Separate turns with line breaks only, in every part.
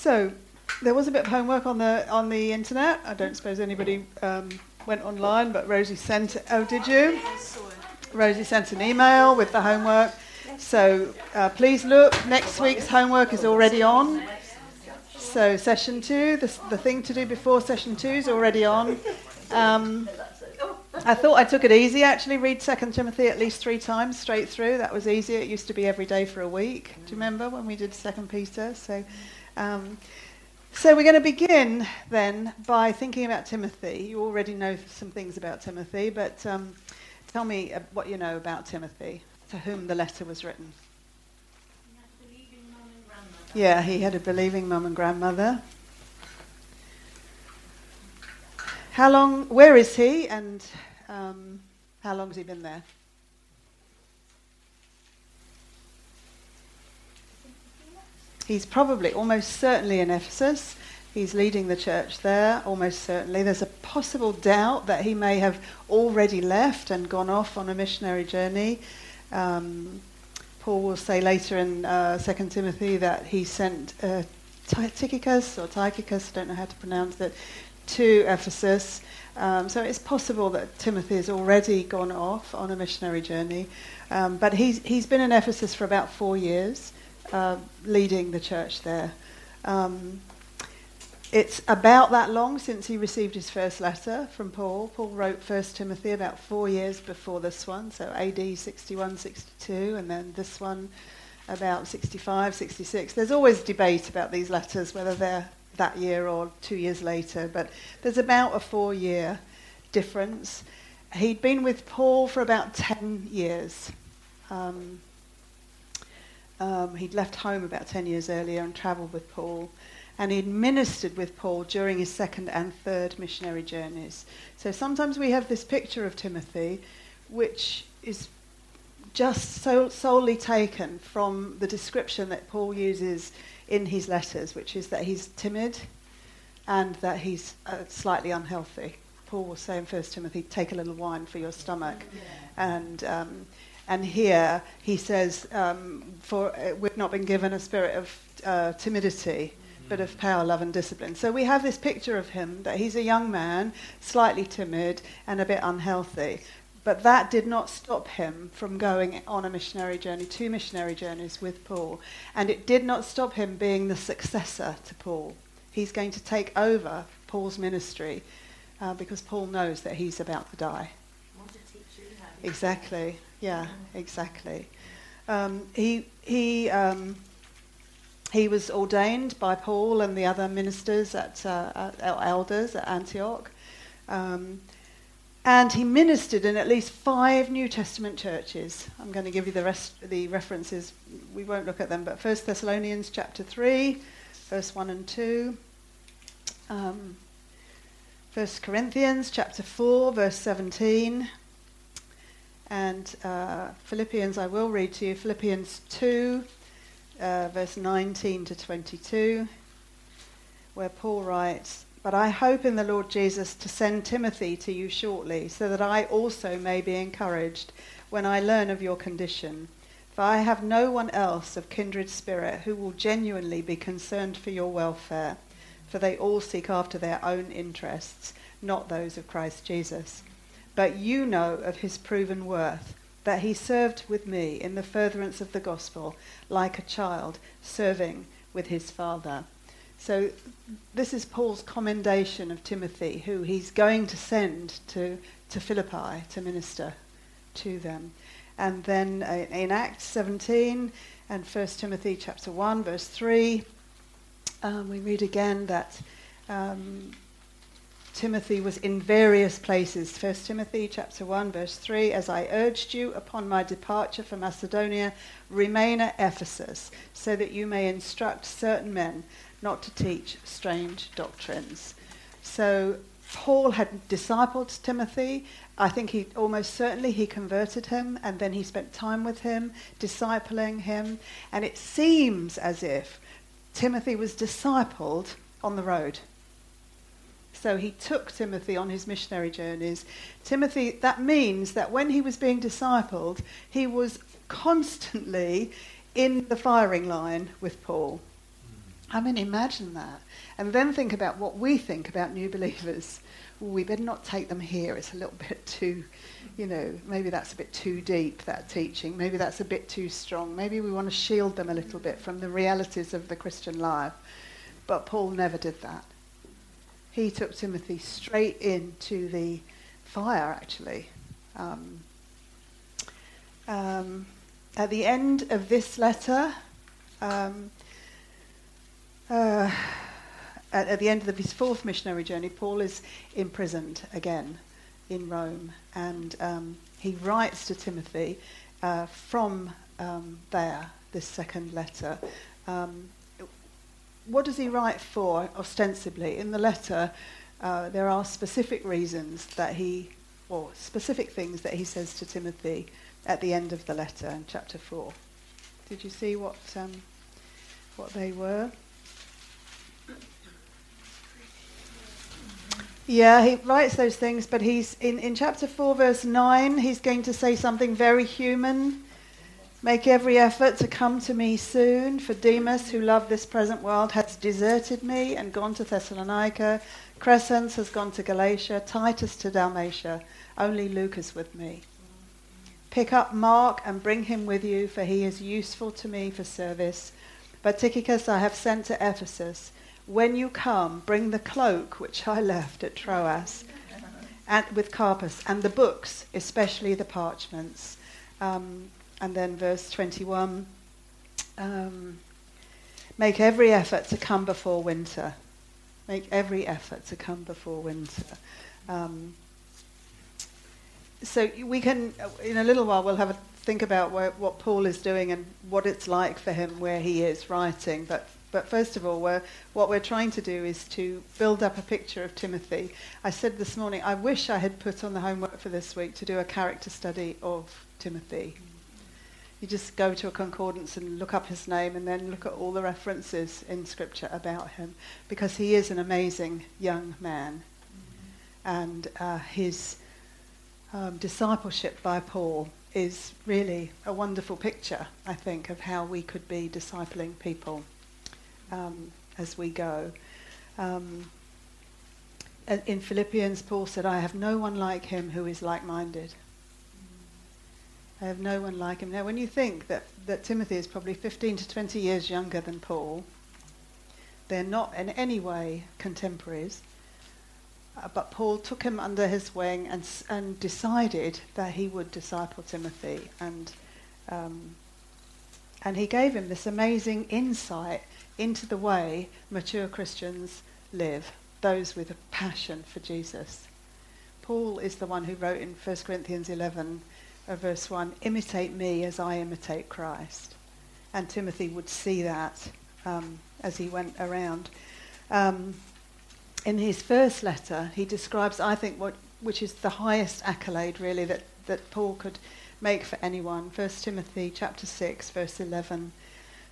So there was a bit of homework on the on the internet. I don't suppose anybody um, went online, but Rosie sent. Oh, did you? Rosie sent an email with the homework. So uh, please look. Next week's homework is already on. So session two, the, the thing to do before session two is already on. Um, I thought I took it easy actually. Read Second Timothy at least three times straight through. That was easy. It used to be every day for a week. Do you remember when we did Second Peter? So, um, so we're going to begin then by thinking about Timothy. You already know some things about Timothy, but um, tell me uh, what you know about Timothy, to whom the letter was written. Yeah, he had a believing mum and grandmother. How long? Where is he? And um, how long has he been there? He's probably, almost certainly in Ephesus. He's leading the church there, almost certainly. There's a possible doubt that he may have already left and gone off on a missionary journey. Um, Paul will say later in uh, 2 Timothy that he sent uh, Tychicus or Tychicus, I don't know how to pronounce it, to Ephesus. Um, so it's possible that Timothy has already gone off on a missionary journey. Um, but he's, he's been in Ephesus for about four years, uh, leading the church there. Um, it's about that long since he received his first letter from Paul. Paul wrote 1 Timothy about four years before this one, so AD 61, 62, and then this one about 65, 66. There's always debate about these letters, whether they're that year or two years later, but there's about a four year difference. He'd been with Paul for about 10 years. Um, um, he'd left home about 10 years earlier and travelled with Paul and he'd ministered with Paul during his second and third missionary journeys. So sometimes we have this picture of Timothy, which is just so solely taken from the description that Paul uses in his letters, which is that he's timid and that he's uh, slightly unhealthy. Paul will say in 1 Timothy, take a little wine for your stomach. Yeah. And, um, and here he says, um, for, uh, we've not been given a spirit of uh, timidity, but of power, love, and discipline. So we have this picture of him that he's a young man, slightly timid, and a bit unhealthy. But that did not stop him from going on a missionary journey, two missionary journeys with Paul. And it did not stop him being the successor to Paul. He's going to take over Paul's ministry uh, because Paul knows that he's about to die. Exactly. Yeah, exactly. Um, he he um, he was ordained by Paul and the other ministers at, uh, at elders at Antioch. Um, and he ministered in at least five New Testament churches. I'm going to give you the rest the references. We won't look at them, but First Thessalonians chapter 3, verse 1 and 2. Um, 1 Corinthians chapter 4, verse 17. And uh, Philippians, I will read to you. Philippians 2, uh, verse 19 to 22, where Paul writes, But I hope in the Lord Jesus to send Timothy to you shortly, so that I also may be encouraged when I learn of your condition. For I have no one else of kindred spirit who will genuinely be concerned for your welfare, for they all seek after their own interests, not those of Christ Jesus. But you know of his proven worth that he served with me in the furtherance of the gospel like a child serving with his father. So, this is Paul's commendation of Timothy, who he's going to send to, to Philippi to minister to them. And then uh, in Acts 17 and 1 Timothy chapter 1, verse 3, um, we read again that um, Timothy was in various places. 1 Timothy chapter 1 verse 3 as I urged you upon my departure for Macedonia remain at Ephesus so that you may instruct certain men not to teach strange doctrines. So Paul had discipled Timothy. I think he almost certainly he converted him and then he spent time with him, discipling him, and it seems as if Timothy was discipled on the road. So he took Timothy on his missionary journeys. Timothy, that means that when he was being discipled, he was constantly in the firing line with Paul. I mean, imagine that. And then think about what we think about new believers. we better not take them here. It's a little bit too, you know, maybe that's a bit too deep, that teaching. Maybe that's a bit too strong. Maybe we want to shield them a little bit from the realities of the Christian life. But Paul never did that. He took Timothy straight into the fire, actually. Um, um, at the end of this letter, um, uh, at, at, the end of his fourth missionary journey, Paul is imprisoned again in Rome, and um, he writes to Timothy uh, from um, there, this second letter. Um, what does he write for, ostensibly? In the letter, uh, there are specific reasons that he, or specific things that he says to Timothy at the end of the letter in chapter 4. Did you see what, um, what they were? Yeah, he writes those things, but he's in, in chapter 4, verse 9, he's going to say something very human. Make every effort to come to me soon, for Demas, who loved this present world, has deserted me and gone to Thessalonica. Crescens has gone to Galatia, Titus to Dalmatia. Only Luke is with me. Pick up Mark and bring him with you, for he is useful to me for service. But Tychicus I have sent to Ephesus. When you come, bring the cloak which I left at Troas and with Carpus, and the books, especially the parchments. Um, and then verse 21 um, make every effort to come before winter. Make every effort to come before winter. Um, so we can, in a little while, we'll have a think about where, what Paul is doing and what it's like for him where he is writing. But but first of all, we're, what we're trying to do is to build up a picture of Timothy. I said this morning, I wish I had put on the homework for this week to do a character study of Timothy. You just go to a concordance and look up his name and then look at all the references in Scripture about him because he is an amazing young man. And uh, his um, discipleship by Paul is really a wonderful picture, I think, of how we could be discipling people um, as we go. Um, in Philippians, Paul said, I have no one like him who is like minded. I have no one like him. Now, when you think that, that Timothy is probably 15 to 20 years younger than Paul, they're not in any way contemporaries. Uh, but Paul took him under his wing and, and decided that he would disciple Timothy. And, um, and he gave him this amazing insight into the way mature Christians live, those with a passion for Jesus. Paul is the one who wrote in 1 Corinthians 11, uh, verse 1, imitate me as I imitate Christ. And Timothy would see that um, as he went around. Um, in his first letter, he describes, I think, what which is the highest accolade really that, that Paul could make for anyone. 1 Timothy chapter 6, verse 11.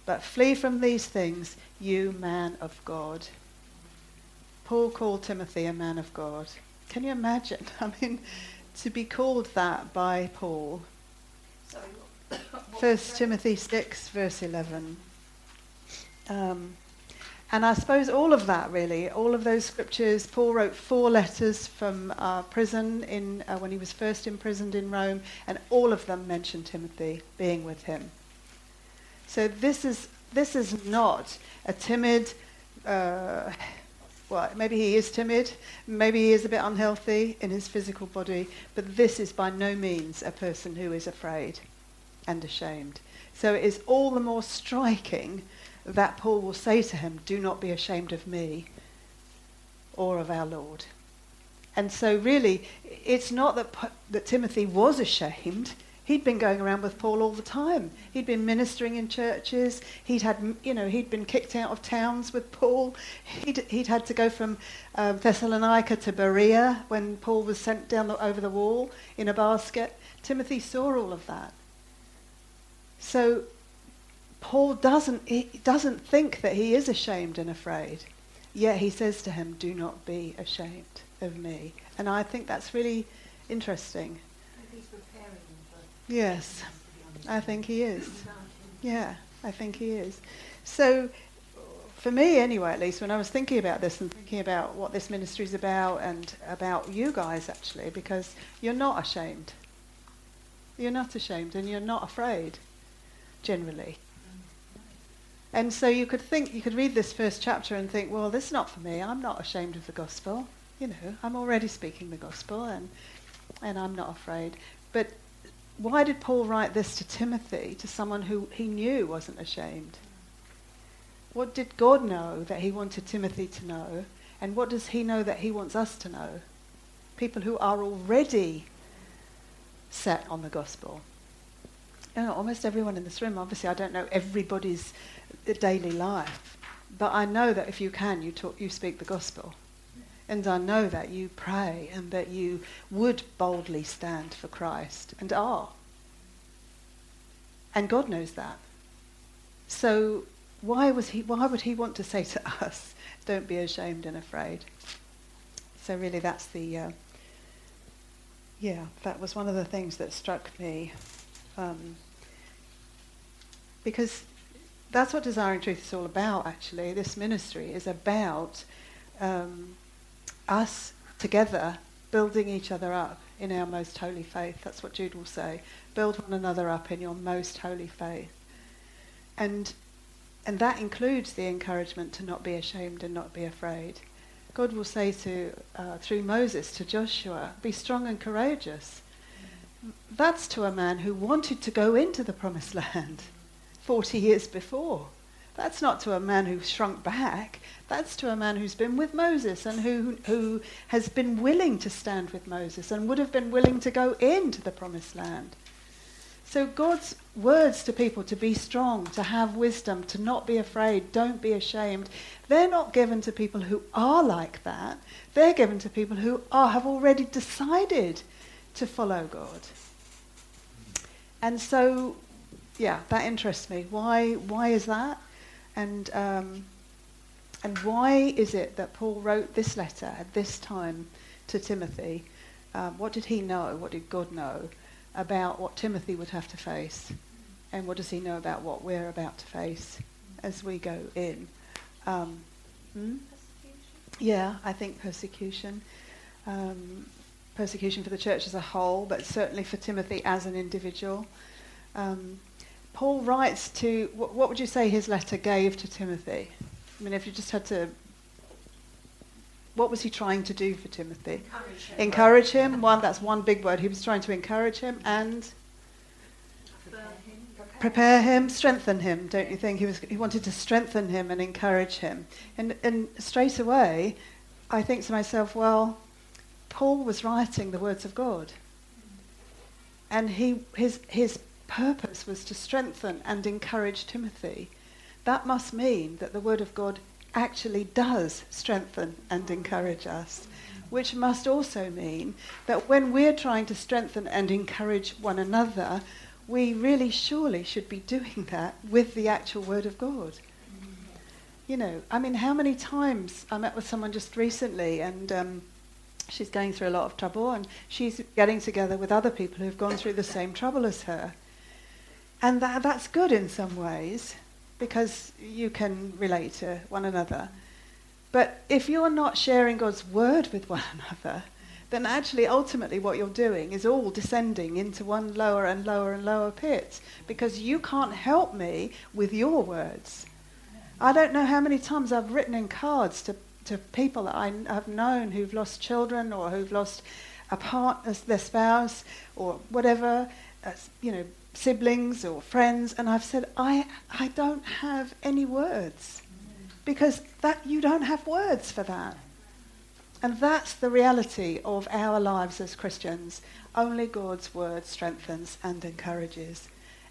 But flee from these things, you man of God. Paul called Timothy a man of God. Can you imagine? I mean, to be called that by Paul. First Timothy 6, verse 11. Um, and I suppose all of that, really, all of those scriptures, Paul wrote four letters from uh, prison in, uh, when he was first imprisoned in Rome, and all of them mention Timothy being with him. So this is, this is not a timid, uh, well, maybe he is timid, maybe he is a bit unhealthy in his physical body, but this is by no means a person who is afraid and ashamed. So it is all the more striking that Paul will say to him, Do not be ashamed of me or of our Lord. And so, really, it's not that, that Timothy was ashamed. He'd been going around with Paul all the time. He'd been ministering in churches. He'd had, you know, he'd been kicked out of towns with Paul. He'd, he'd had to go from um, Thessalonica to Berea when Paul was sent down the, over the wall in a basket. Timothy saw all of that. So Paul doesn't, he doesn't think that he is ashamed and afraid. Yet he says to him, Do not be ashamed of me. And I think that's really interesting. Yes, I think he is. Yeah, I think he is. So, for me anyway, at least, when I was thinking about this and thinking about what this ministry is about and about you guys actually, because you're not ashamed. You're not ashamed and you're not afraid, generally. And so you could think, you could read this first chapter and think, well, this is not for me. I'm not ashamed of the gospel. You know, I'm already speaking the gospel and, and I'm not afraid. But why did Paul write this to Timothy, to someone who he knew wasn't ashamed? What did God know that he wanted Timothy to know? And what does he know that he wants us to know? People who are already set on the gospel. You know, almost everyone in this room, obviously I don't know everybody's daily life, but I know that if you can, you, talk, you speak the gospel. And I know that you pray and that you would boldly stand for Christ and are. And God knows that. So why, was he, why would he want to say to us, don't be ashamed and afraid? So really that's the, uh, yeah, that was one of the things that struck me. Um, because that's what Desiring Truth is all about, actually. This ministry is about um, us together building each other up in our most holy faith. That's what Jude will say. Build one another up in your most holy faith. And and that includes the encouragement to not be ashamed and not be afraid. God will say to, uh, through Moses to Joshua, be strong and courageous. That's to a man who wanted to go into the promised land 40 years before. That's not to a man who shrunk back. That's to a man who's been with Moses and who, who has been willing to stand with Moses and would have been willing to go into the promised land. So God's words to people to be strong, to have wisdom, to not be afraid, don't be ashamed, they're not given to people who are like that. They're given to people who are, have already decided to follow God. And so, yeah, that interests me. Why, why is that? And, um, and why is it that Paul wrote this letter at this time to Timothy? Um, what did he know? What did God know? about what Timothy would have to face, and what does he know about what we're about to face as we go in. Um, hmm? Yeah, I think persecution. Um, persecution for the church as a whole, but certainly for Timothy as an individual. Um, Paul writes to, what, what would you say his letter gave to Timothy? I mean, if you just had to what was he trying to do for Timothy?
Encourage him.
Encourage him. One, that's one big word. He was trying to encourage him and prepare him, strengthen him. Don't you think he was? He wanted to strengthen him and encourage him. And and straight away, I think to myself, well, Paul was writing the words of God, and he his his purpose was to strengthen and encourage Timothy. That must mean that the word of God actually does strengthen and encourage us. Which must also mean that when we're trying to strengthen and encourage one another, we really surely should be doing that with the actual Word of God. You know, I mean, how many times I met with someone just recently and um, she's going through a lot of trouble and she's getting together with other people who've gone through the same trouble as her. And that, that's good in some ways because you can relate to one another. But if you're not sharing God's word with one another, then actually ultimately what you're doing is all descending into one lower and lower and lower pit because you can't help me with your words. I don't know how many times I've written in cards to, to people that I have known who've lost children or who've lost a partner, their spouse or whatever, you know, siblings or friends, and I've said, I, I don't have any words. Because that you don't have words for that. And that's the reality of our lives as Christians. Only God's word strengthens and encourages.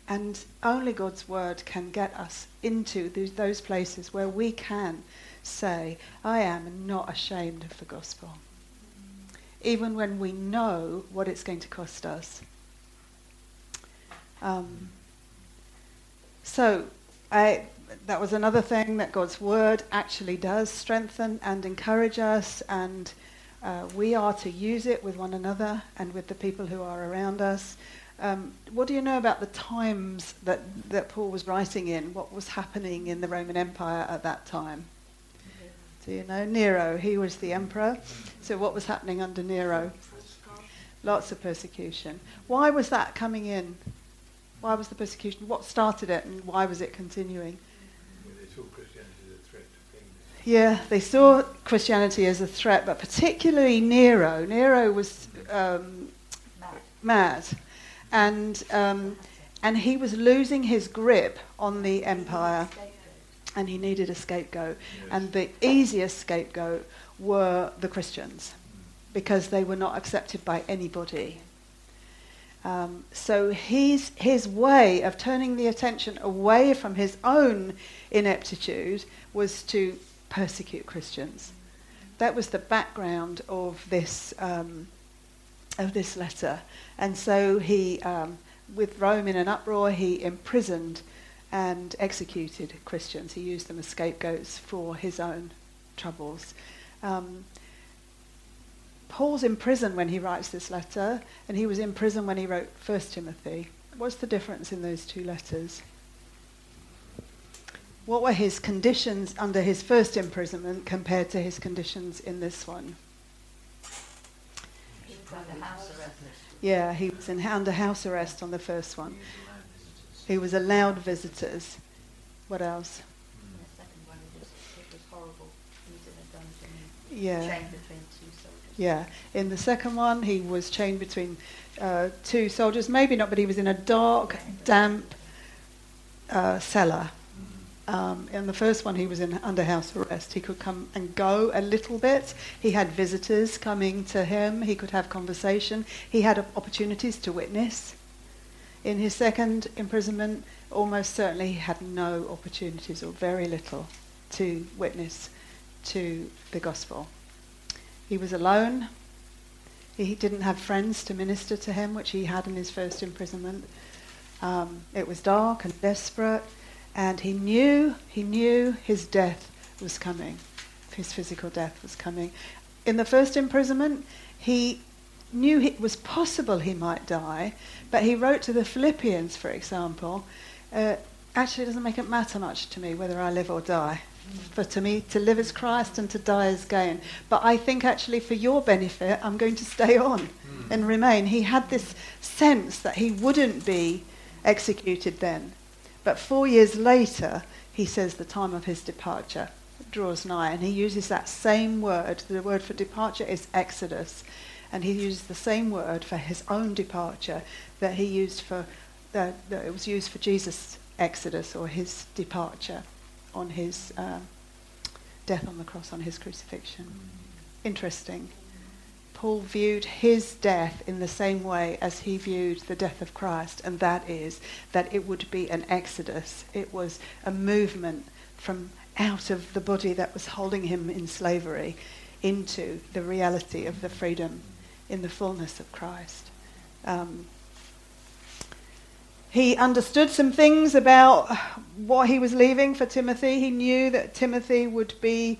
And only God's word can get us into those, places where we can say, I am not ashamed of the gospel. Even when we know what it's going to cost us. Um, so I, that was another thing that God's word actually does strengthen and encourage us, and uh, we are to use it with one another and with the people who are around us. Um, what do you know about the times that, that Paul was writing in? What was happening in the Roman Empire at that time? Do you know? Nero, he was the emperor. So, what was happening under Nero? Lots of persecution. Why was that coming in? Why was the persecution? What started it and why was it continuing? Yeah, they saw Christianity as a threat, but particularly Nero. Nero was um, mad. And, um, and he was losing his grip on the empire, and he needed a scapegoat. And the easiest scapegoat were the Christians, because they were not accepted by anybody. Um, so his, his way of turning the attention away from his own ineptitude was to persecute Christians. That was the background of this um, of this letter, and so he, um, with Rome in an uproar, he imprisoned and executed Christians. He used them as scapegoats for his own troubles. Um, Paul's in prison when he writes this letter, and he was in prison when he wrote First Timothy. What's the difference in those two letters? What were his conditions under his first imprisonment compared to his conditions in this one? Yeah, he was in, under house arrest on the first one. He was allowed visitors. What else? Yeah. Yeah. In the second one, he was chained between uh, two soldiers. Maybe not, but he was in a dark, damp uh, cellar. Um, in the first one, he was in under house arrest. He could come and go a little bit. He had visitors coming to him. He could have conversation. He had opportunities to witness. In his second imprisonment, almost certainly he had no opportunities or very little to witness to the gospel. He was alone. He didn't have friends to minister to him, which he had in his first imprisonment. Um, it was dark and desperate and he knew he knew his death was coming his physical death was coming in the first imprisonment he knew it was possible he might die but he wrote to the philippians for example uh, actually it doesn't make it matter much to me whether i live or die for to me to live as christ and to die as gain. But i think actually for your benefit i'm going to stay on mm. and remain. He had this sense that he wouldn't be executed then. But four years later, he says the time of his departure draws nigh, and he uses that same word. The word for departure is exodus, and he uses the same word for his own departure that he used for that, that it was used for Jesus' exodus or his departure on his uh, death on the cross, on his crucifixion. Interesting. Paul viewed his death in the same way as he viewed the death of Christ, and that is that it would be an exodus. It was a movement from out of the body that was holding him in slavery into the reality of the freedom in the fullness of Christ. Um, he understood some things about what he was leaving for Timothy. He knew that Timothy would be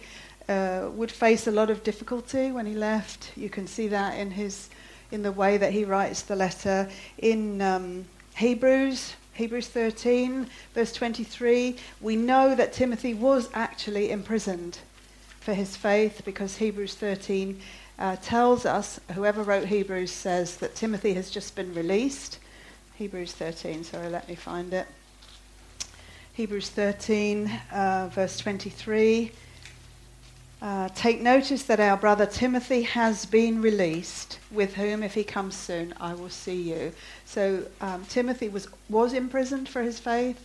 uh, would face a lot of difficulty when he left. You can see that in his in the way that he writes the letter in um, Hebrews. Hebrews 13, verse 23, we know that Timothy was actually imprisoned for his faith because Hebrews 13 uh, tells us, whoever wrote Hebrews says that Timothy has just been released. Hebrews 13, sorry, let me find it. Hebrews 13, uh, verse 23. Uh, take notice that our brother Timothy has been released, with whom, if he comes soon, I will see you. So um, Timothy was, was imprisoned for his faith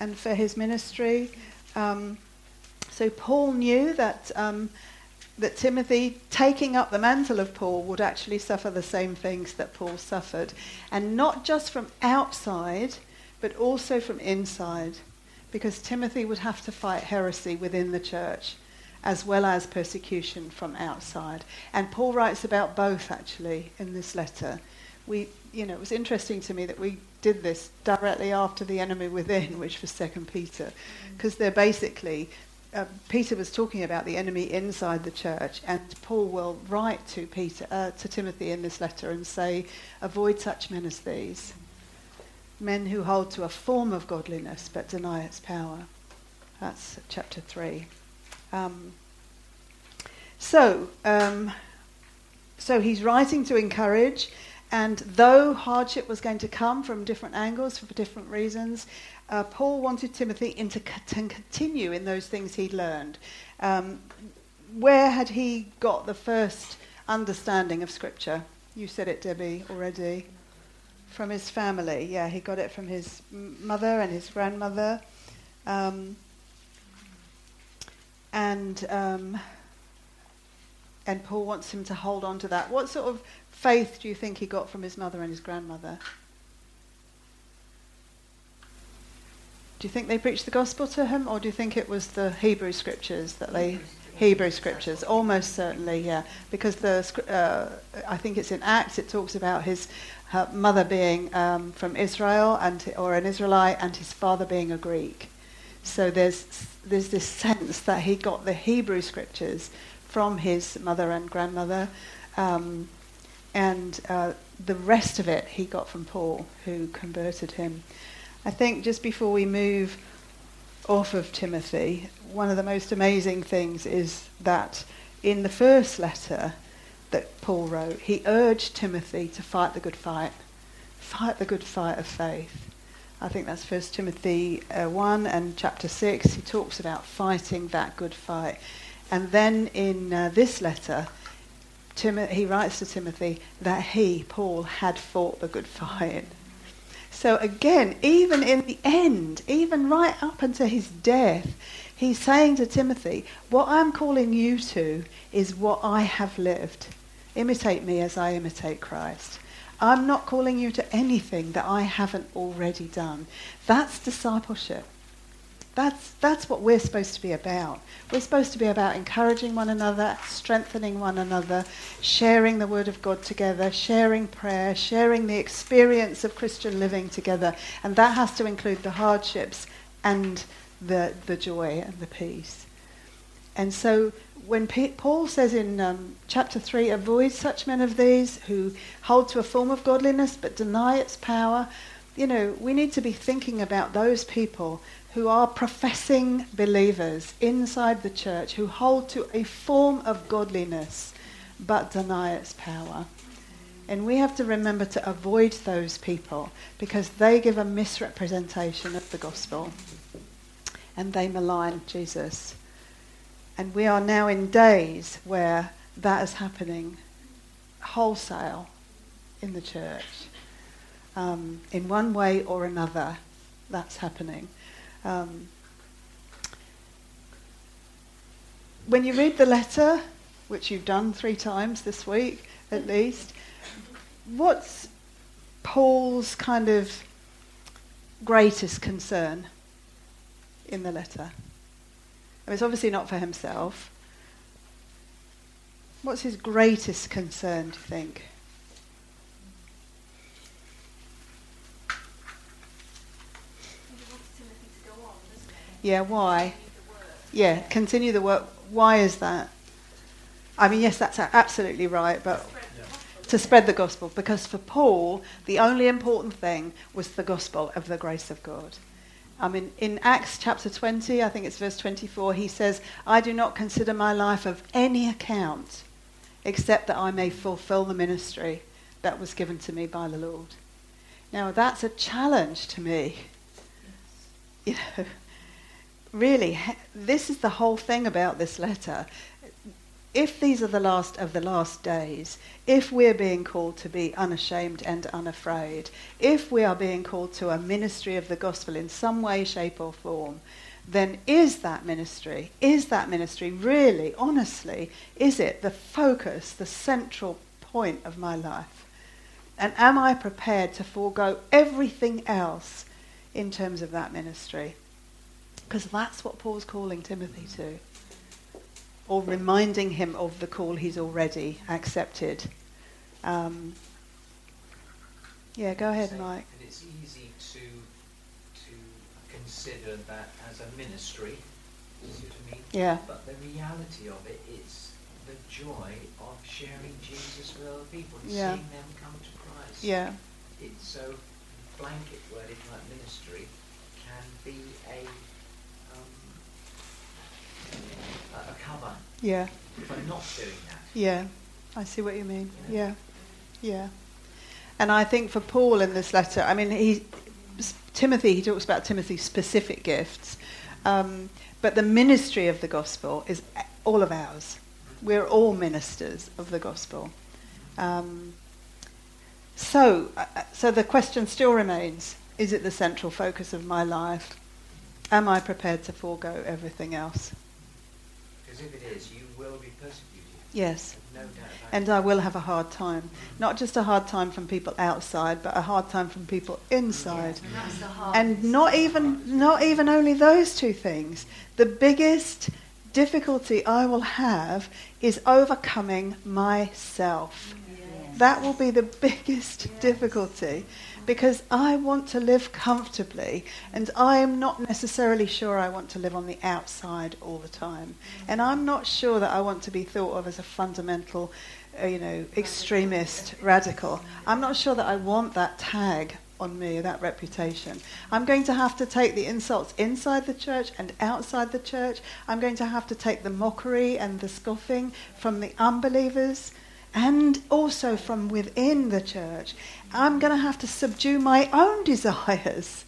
and for his ministry. Um, so Paul knew that, um, that Timothy, taking up the mantle of Paul, would actually suffer the same things that Paul suffered. And not just from outside, but also from inside. Because Timothy would have to fight heresy within the church as well as persecution from outside. And Paul writes about both actually in this letter. We, you know, it was interesting to me that we did this directly after the enemy within, which was Second Peter, because they're basically. Uh, Peter was talking about the enemy inside the church, and Paul will write to Peter, uh, to Timothy in this letter, and say, "Avoid such men as these." men who hold to a form of godliness but deny its power. That's chapter 3. Um, so, um, so he's writing to encourage, and though hardship was going to come from different angles for different reasons, uh, Paul wanted Timothy to continue in those things he'd learned. Um, where had he got the first understanding of Scripture? You said it, Debbie, already. From his family. Yeah, he got it from his mother and his grandmother. Um, and um, and Paul wants him to hold on to that. What sort of faith do you think he got from his mother and his grandmother? Do you think they preached the gospel to him, or do you think it was the Hebrew scriptures that they Hebrew scriptures? Almost certainly, yeah, because the uh, I think it's in Acts. It talks about his her mother being um, from Israel and or an Israelite, and his father being a Greek. So there's there's this sense that he got the Hebrew scriptures from his mother and grandmother, um, and uh, the rest of it he got from Paul, who converted him. I think just before we move off of Timothy, one of the most amazing things is that in the first letter that Paul wrote, he urged Timothy to fight the good fight, fight the good fight of faith. I think that's 1 Timothy uh, 1 and chapter 6. He talks about fighting that good fight. And then in uh, this letter, Tim- he writes to Timothy that he, Paul, had fought the good fight. So again, even in the end, even right up until his death, he's saying to Timothy, What I'm calling you to is what I have lived. Imitate me as I imitate Christ. I'm not calling you to anything that I haven't already done. That's discipleship. That's, that's what we're supposed to be about. We're supposed to be about encouraging one another, strengthening one another, sharing the Word of God together, sharing prayer, sharing the experience of Christian living together. And that has to include the hardships and the, the joy and the peace. And so when Paul says in um, chapter 3, avoid such men of these who hold to a form of godliness but deny its power, you know, we need to be thinking about those people who are professing believers inside the church who hold to a form of godliness but deny its power. And we have to remember to avoid those people because they give a misrepresentation of the gospel and they malign Jesus. And we are now in days where that is happening wholesale in the church. Um, in one way or another, that's happening. Um, when you read the letter, which you've done three times this week at least, what's Paul's kind of greatest concern in the letter? I mean, it's obviously not for himself. What's his greatest concern, do you think? Yeah, why? Yeah, continue the work. Why is that? I mean, yes, that's absolutely right, but to spread the gospel, because for Paul, the only important thing was the gospel of the grace of God. I mean, in Acts chapter 20, I think it's verse 24, he says, I do not consider my life of any account except that I may fulfill the ministry that was given to me by the Lord. Now, that's a challenge to me. You know, really, this is the whole thing about this letter. If these are the last of the last days, if we're being called to be unashamed and unafraid, if we are being called to a ministry of the gospel in some way, shape, or form, then is that ministry, is that ministry really, honestly, is it the focus, the central point of my life? And am I prepared to forego everything else in terms of that ministry? Because that's what Paul's calling Timothy to. Or reminding him of the call he's already accepted. Um, yeah, go ahead, Mike.
And it's easy to to consider that as a ministry, see what I mean?
Yeah.
But the reality of it is the joy of sharing Jesus with other people and
yeah.
seeing them come to Christ.
Yeah.
It's so blanket wording like ministry can be a a a cover
Yeah.
for not doing that.
Yeah. I see what you mean. Yeah. Yeah. And I think for Paul in this letter, I mean, he, Timothy, he talks about Timothy's specific gifts, um, but the ministry of the gospel is all of ours. We're all ministers of the gospel. Um, so, uh, so the question still remains: Is it the central focus of my life? Am I prepared to forego everything else?
Because if it is, you will be persecuted.
Yes.
No
And. I will have a hard time. Not just a hard time from people outside, but a hard time from people inside.
And that's the.
And not even not even only those two things. The biggest difficulty I will have is overcoming myself.
Yes.
That will be the biggest
Yes.
difficulty because I want to live comfortably and I am not necessarily sure I want to live on the outside all the time. And I'm not sure that I want to be thought of as a fundamental, uh, you know, extremist, radical. I'm not sure that I want that tag on me, that reputation. I'm going to have to take the insults inside the church and outside the church. I'm going to have to take the mockery and the scoffing from the unbelievers and also from within the church. I'm going to have to subdue my own desires.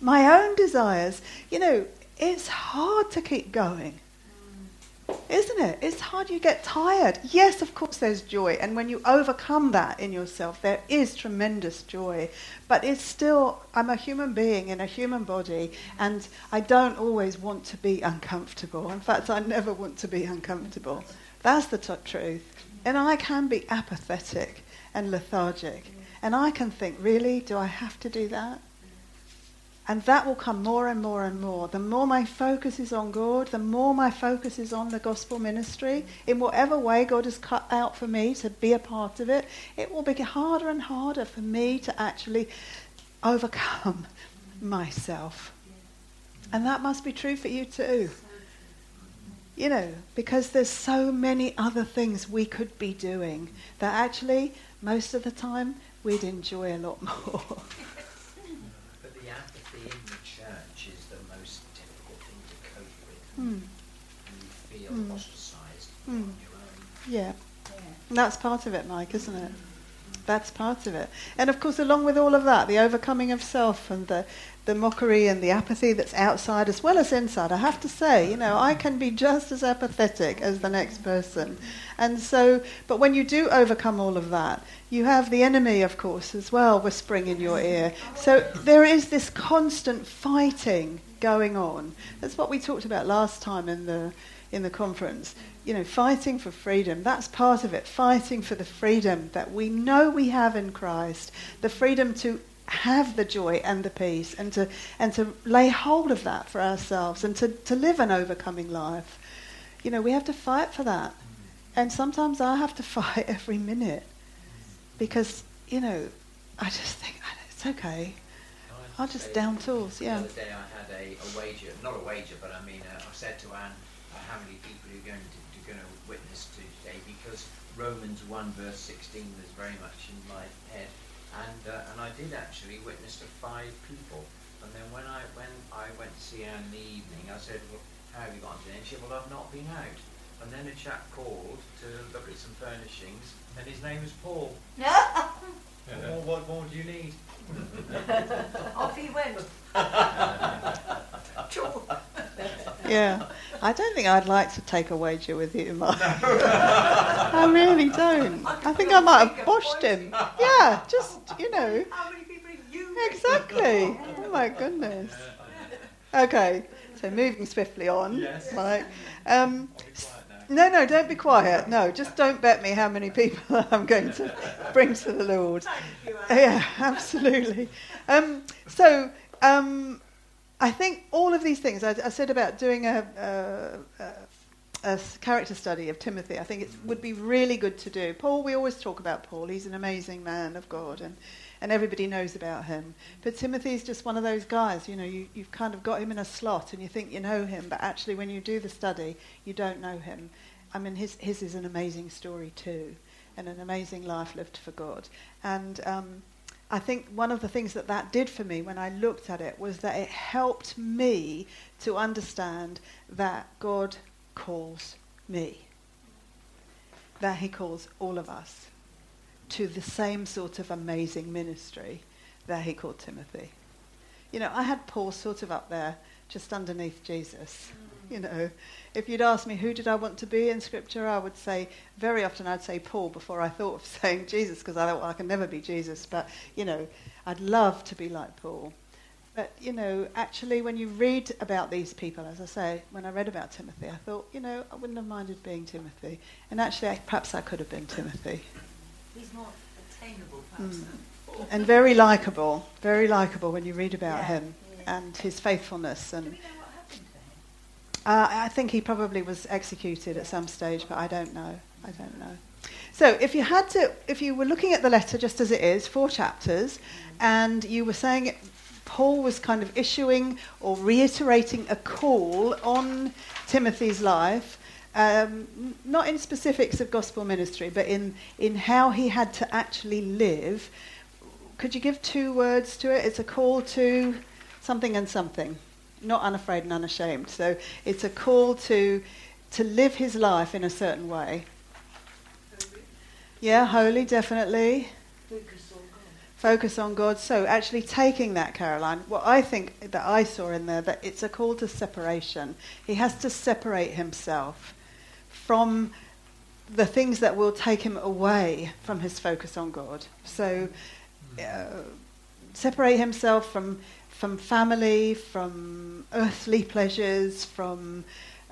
My own desires. You know, it's hard to keep going. Isn't it? It's hard. You get tired. Yes, of course, there's joy. And when you overcome that in yourself, there is tremendous joy. But it's still, I'm a human being in a human body, and I don't always want to be uncomfortable. In fact, I never want to be uncomfortable. That's the t- truth. And I can be apathetic and lethargic. And I can think, really, do I have to do that? And that will come more and more and more. The more my focus is on God, the more my focus is on the gospel ministry, in whatever way God has cut out for me to be a part of it, it will be harder and harder for me to actually overcome myself. And that must be true for you too. You know, because there's so many other things we could be doing that actually, most of the time, we'd enjoy a lot more.
But the apathy in the church is the most difficult thing to cope with.
Hmm.
And you feel
Hmm.
ostracised
Hmm.
on your own.
Yeah.
Yeah.
And that's part of it, Mike, isn't it? That's part of it. And of course, along with all of that, the overcoming of self and the, the mockery and the apathy that's outside as well as inside, I have to say, you know, I can be just as apathetic as the next person. And so, but when you do overcome all of that, you have the enemy, of course, as well, whispering in your ear. So there is this constant fighting going on. That's what we talked about last time in the in the conference. You know, fighting for freedom. That's part of it. Fighting for the freedom that we know we have in Christ. The freedom to have the joy and the peace and to and to lay hold of that for ourselves and to, to live an overcoming life. You know, we have to fight for that. And sometimes I have to fight every minute because, you know, I just think "Ah, it's okay.
I
I'll just down tools, yeah.
The other day I had a, a wager, not a wager, but I mean, uh, I said to Anne, uh, how many people are you going to, to going to witness to today? Because Romans 1 verse 16 was very much in my and uh, and I did actually witness to five people. And then when I when I went to see Anne in the evening, I said, well, how have you gone today? And she said, well, I've not been out. And then a chap called to look at some furnishings, and his name was Paul. Well, what more do you need?
Off he went.
Yeah. I don't think I'd like to take a wager with you, Mark. I really don't. I think I might have boshed him. Yeah, just, you know.
How many people have you?
Exactly. Oh my goodness. Okay, so moving swiftly on,
Yes.
Mike. Um,
I'll be quiet now.
no, no, don't be quiet. No, just don't bet me how many people I'm going to bring to the Lord.
Thank you, Anne.
Yeah, absolutely. Um, so um, I think all of these things I, I said about doing a character study of Timothy. I think it would be really good to do. Paul, we always talk about Paul. He's an amazing man of God, and and everybody knows about him. But Timothy's just one of those guys. You know, you, you've kind of got him in a slot, and you think you know him, but actually, when you do the study, you don't know him. I mean, his his is an amazing story too, and an amazing life lived for God. And um, I think one of the things that that did for me when I looked at it was that it helped me to understand that God calls me, that He calls all of us to the same sort of amazing ministry that He called Timothy. You know, I had Paul sort of up there just underneath Jesus. Mm. You know, if you'd asked me who did I want to be in Scripture, I would say very often I'd say Paul before I thought of saying Jesus because I thought well, I can never be Jesus. But you know, I'd love to be like Paul. But you know, actually, when you read about these people, as I say, when I read about Timothy, I thought, you know, I wouldn't have minded being Timothy, and actually, I, perhaps I could have been Timothy.
He's more attainable, perhaps.
Mm. And very likable, very likable when you read about
Yeah,
him
yeah.
and his faithfulness
Do
and
we know what happened to him?
Uh, I think he probably was executed at some stage, but I don't know. I don't know. So, if you had to, if you were looking at the letter just as it is, four chapters, and you were saying it, Paul was kind of issuing or reiterating a call on Timothy's life, um, not in specifics of gospel ministry, but in, in how he had to actually live. Could you give two words to it? It's a call to something and something not unafraid and unashamed. So it's a call to to live his life in a certain way. Yeah, holy, definitely.
Focus on God.
Focus on God. So actually taking that, Caroline, what I think that I saw in there, that it's a call to separation. He has to separate himself from the things that will take him away from his focus on God. So uh, separate himself from from family, from earthly pleasures, from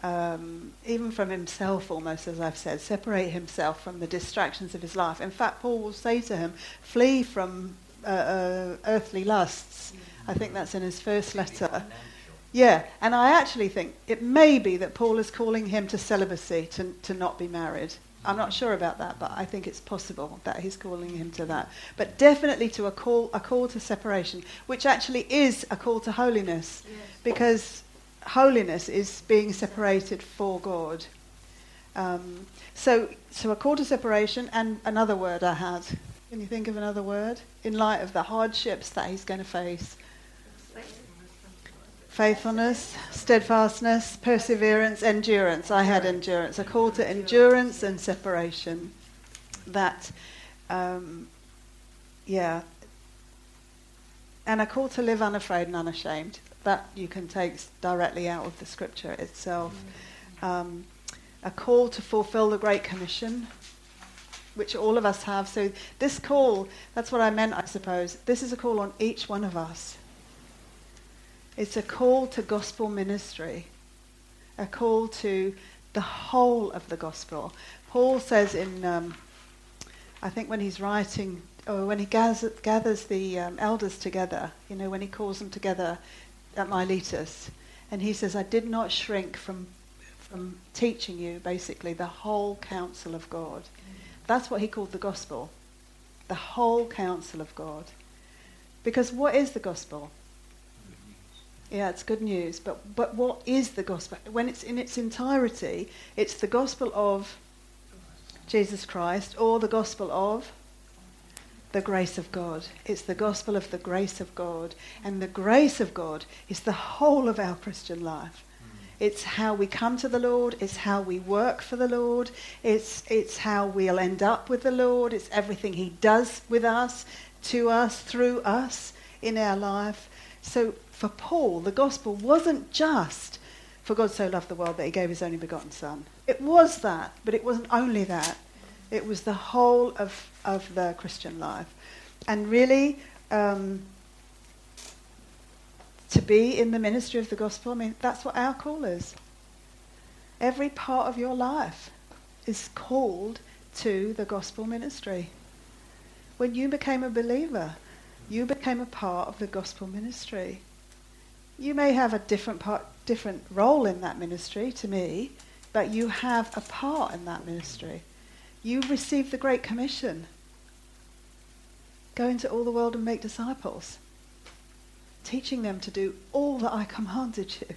um, even from himself, almost as I've said, separate himself from the distractions of his life. In fact, Paul will say to him, "Flee from uh, uh, earthly lusts." I think that's in his first letter. Yeah, and I actually think it may be that Paul is calling him to celibacy, to, to not be married. I'm not sure about that, but I think it's possible that he's calling him to that. But definitely to a call, a call to separation, which actually is a call to holiness,
Yes.
because holiness is being separated for God. Um, so, so a call to separation, and another word I had. Can you think of another word in light of the hardships that he's going to face? Faithfulness, steadfastness, perseverance, endurance. I had endurance, a call to endurance and separation. That, um, yeah. And a call to live unafraid and unashamed. That you can take directly out of the scripture itself. Um, a call to fulfill the Great Commission, which all of us have. So, this call, that's what I meant, I suppose. This is a call on each one of us. It's a call to gospel ministry, a call to the whole of the gospel. Paul says in, um, I think when he's writing, or when he gathers, gathers the um, elders together, you know, when he calls them together at Miletus, and he says, I did not shrink from, from teaching you, basically, the whole counsel of God. That's what he called the gospel, the whole counsel of God. Because what is the gospel? Yeah, it's good news. But, but what is the gospel? When it's in its entirety, it's the gospel of Jesus Christ or the gospel of the grace of God. It's the gospel of the grace of God. And the grace of God is the whole of our Christian life. It's how we come to the Lord. It's how we work for the Lord. It's, it's how we'll end up with the Lord. It's everything He does with us, to us, through us in our life. So for Paul, the gospel wasn't just for God so loved the world that He gave His only begotten Son. It was that, but it wasn't only that. It was the whole of, of the Christian life. And really, um, to be in the ministry of the gospel, I mean, that's what our call is. Every part of your life is called to the gospel ministry. When you became a believer, you became a part of the gospel ministry. You may have a different part, different role in that ministry to me, but you have a part in that ministry. You received the Great Commission. Go into all the world and make disciples, teaching them to do all that I commanded you.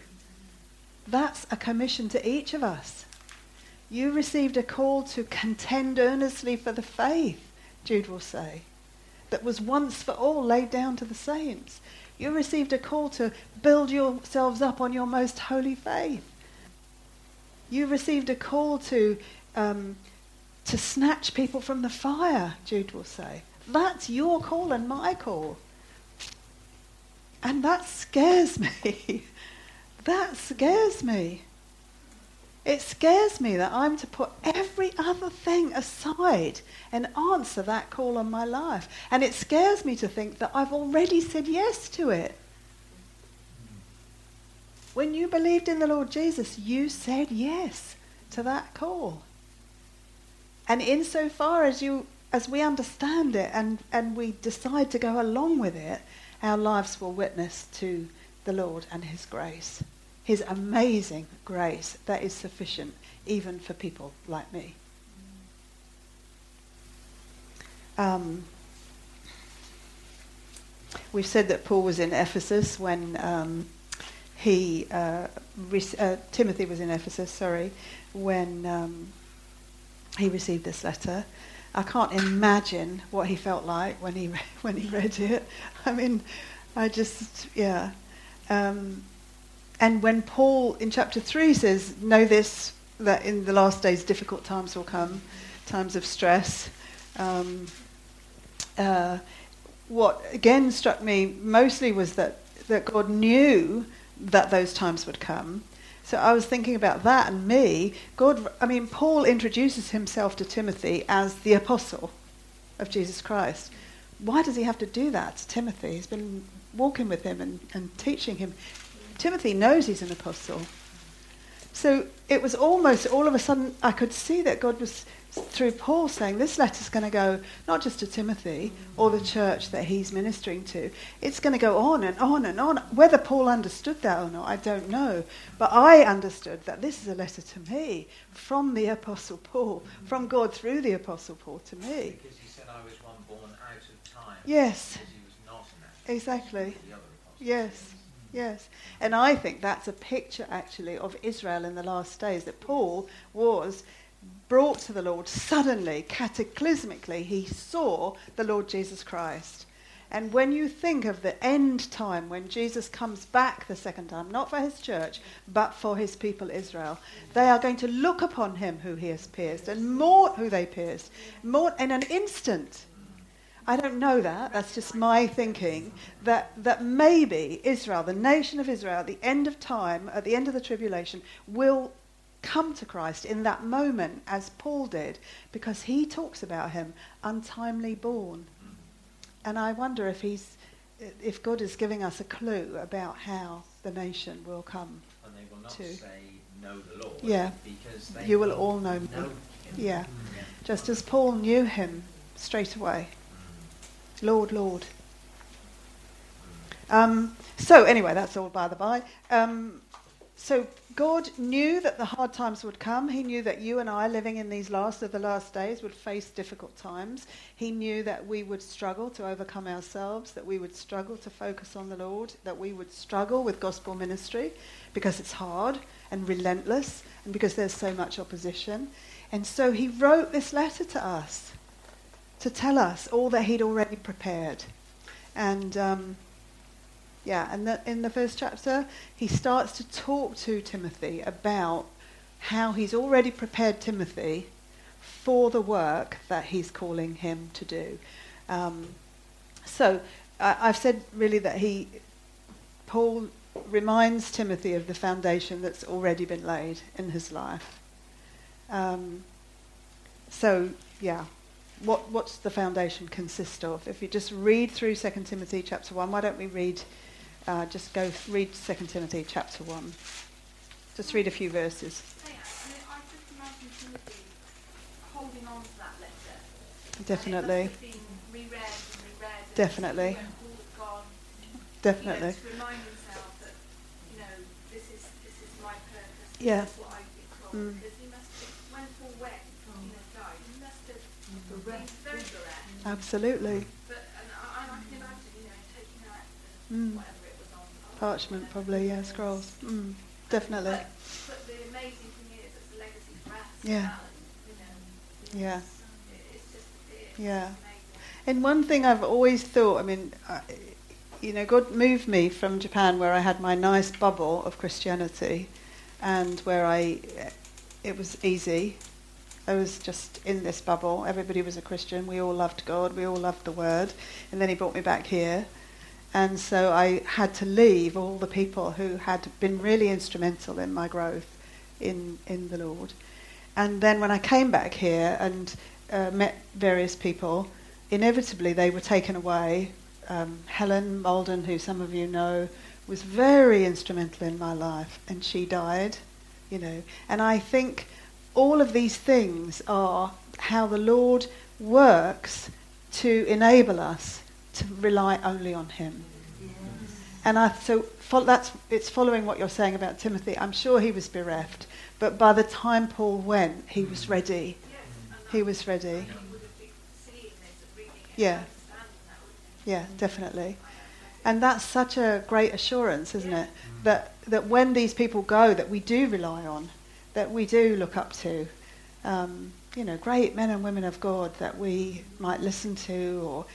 That's a commission to each of us. You received a call to contend earnestly for the faith, Jude will say. that was once for all laid down to the saints. You received a call to build yourselves up on your most holy faith. You received a call to, um, to snatch people from the fire, Jude will say. That's your call and my call. And that scares me. that scares me. It scares me that I'm to put every other thing aside and answer that call on my life. And it scares me to think that I've already said yes to it. When you believed in the Lord Jesus, you said yes to that call. And insofar as you as we understand it and, and we decide to go along with it, our lives will witness to the Lord and his grace his amazing grace that is sufficient even for people like me. Um, we've said that Paul was in Ephesus when um, he, uh, uh, Timothy was in Ephesus, sorry, when um, he received this letter. I can't imagine what he felt like when he re- when he read it. I mean, I just yeah. Um, and when Paul in chapter 3 says, Know this, that in the last days difficult times will come, times of stress, um, uh, what again struck me mostly was that, that God knew that those times would come. So I was thinking about that and me. God, I mean, Paul introduces himself to Timothy as the apostle of Jesus Christ. Why does he have to do that to Timothy? He's been walking with him and, and teaching him. Timothy knows he's an apostle. So it was almost all of a sudden I could see that God was through Paul saying this letter's going to go not just to Timothy or the church that he's ministering to. It's going to go on and on and on. Whether Paul understood that or not, I don't know. But I understood that this is a letter to me from the apostle Paul, from God through the apostle Paul to me.
Because he said I was one born out of time.
Yes.
Because he was not an
Exactly.
The other apostles.
Yes. Yes. And I think that's a picture actually of Israel in the last days that Paul was brought to the Lord suddenly, cataclysmically. He saw the Lord Jesus Christ. And when you think of the end time, when Jesus comes back the second time, not for his church, but for his people Israel, they are going to look upon him who he has pierced and mourn who they pierced, mourn in an instant. I don't know that. That's just my thinking. That, that maybe Israel, the nation of Israel, at the end of time, at the end of the tribulation, will come to Christ in that moment, as Paul did, because he talks about him untimely born. And I wonder if he's, if God is giving us a clue about how the nation will come.
And they will not
to-
say know the Lord.
Yeah.
Because they
You will all know
know.
Yeah. Just as Paul knew him straight away. Lord, Lord. Um, so anyway, that's all by the by. Um, so God knew that the hard times would come. He knew that you and I, living in these last of the last days, would face difficult times. He knew that we would struggle to overcome ourselves, that we would struggle to focus on the Lord, that we would struggle with gospel ministry because it's hard and relentless and because there's so much opposition. And so he wrote this letter to us to tell us all that he'd already prepared. And um, yeah, and the, in the first chapter, he starts to talk to Timothy about how he's already prepared Timothy for the work that he's calling him to do. Um, so I, I've said really that he, Paul reminds Timothy of the foundation that's already been laid in his life. Um, so yeah, what what's the foundation consist of? If you just read through 2 Timothy chapter 1, why don't we read, uh, just go read 2 Timothy chapter 1. Just read a few verses.
Yeah, I mean, I just imagine Timothy holding on to that letter.
Definitely.
And it must have been reread and reread. And
Definitely.
Gone,
Definitely.
You know, to remind himself that, you know, this is this is my purpose.
Yeah.
This is what I've been called.
Mm.
Because he must have, when Paul went, you know, died, he must have been very bereft.
Absolutely.
But and I, I can imagine, you know, taking out
Mm.
whatever it was on. on
Parchment, probably, yeah, scrolls. Mm, definitely.
But, but the amazing thing is, it's a legacy for us.
Yeah.
as well, and, you know,
Yeah.
it's, it's just, it,
Yeah. And one thing I've always thought, I mean, I, you know, God moved me from Japan where I had my nice bubble of Christianity and where I, it was easy. I was just in this bubble. Everybody was a Christian. We all loved God. We all loved the Word. And then He brought me back here. And so I had to leave all the people who had been really instrumental in my growth in, in the Lord. And then when I came back here and uh, met various people, inevitably they were taken away. Um, Helen Malden, who some of you know, was very instrumental in my life, and she died, you know. And I think all of these things are how the Lord works to enable us to rely only on Him. And I, so that's, it's following what you're saying about Timothy. I'm sure he was bereft, but by the time Paul went, he was ready. He was ready. Yeah. Yeah, definitely. And that's such a great assurance, isn't it? That, that when these people go, that we do rely on, that we do look up to. Um, you know, great men and women of God that we might listen to, or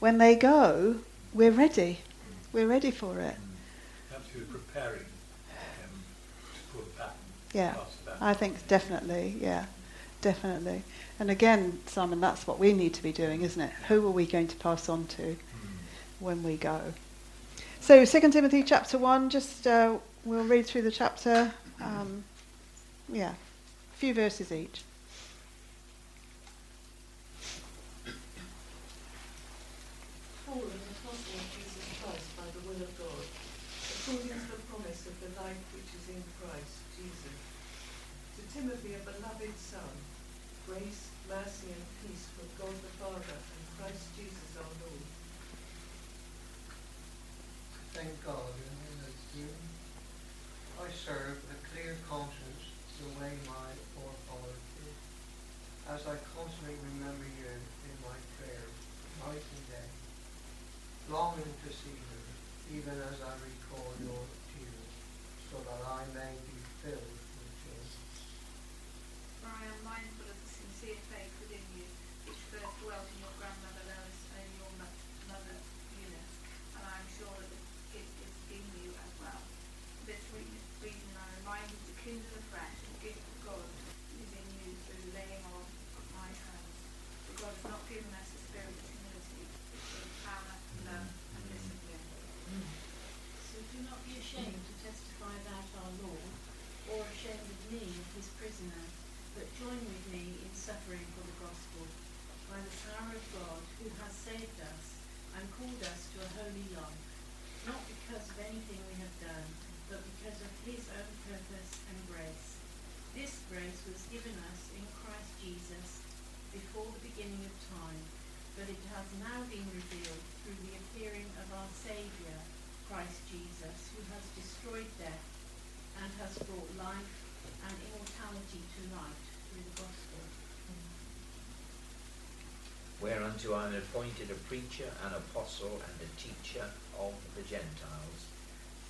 when they go, we're ready. We're ready for it.
Absolutely preparing um, to put back.
Yeah, I think definitely. Yeah, definitely. And again, Simon, that's what we need to be doing, isn't it? Who are we going to pass on to mm. when we go? So, 2 Timothy chapter 1, just uh, we'll read through the chapter. Um, yeah, a few verses each.
Paul, an apostle of Jesus Christ by the will of God, according to the promise of the life which is in Christ Jesus. To Timothy, a beloved son, grace mercy and peace from God the Father and Christ Jesus our Lord.
Thank God in his June. I serve a clear conscience the way my forefathers did, as I constantly remember you in my prayers, night and day, longing to see you, even as I recall your tears, so that I may be filled
I am appointed a preacher, an apostle, and a teacher of the Gentiles,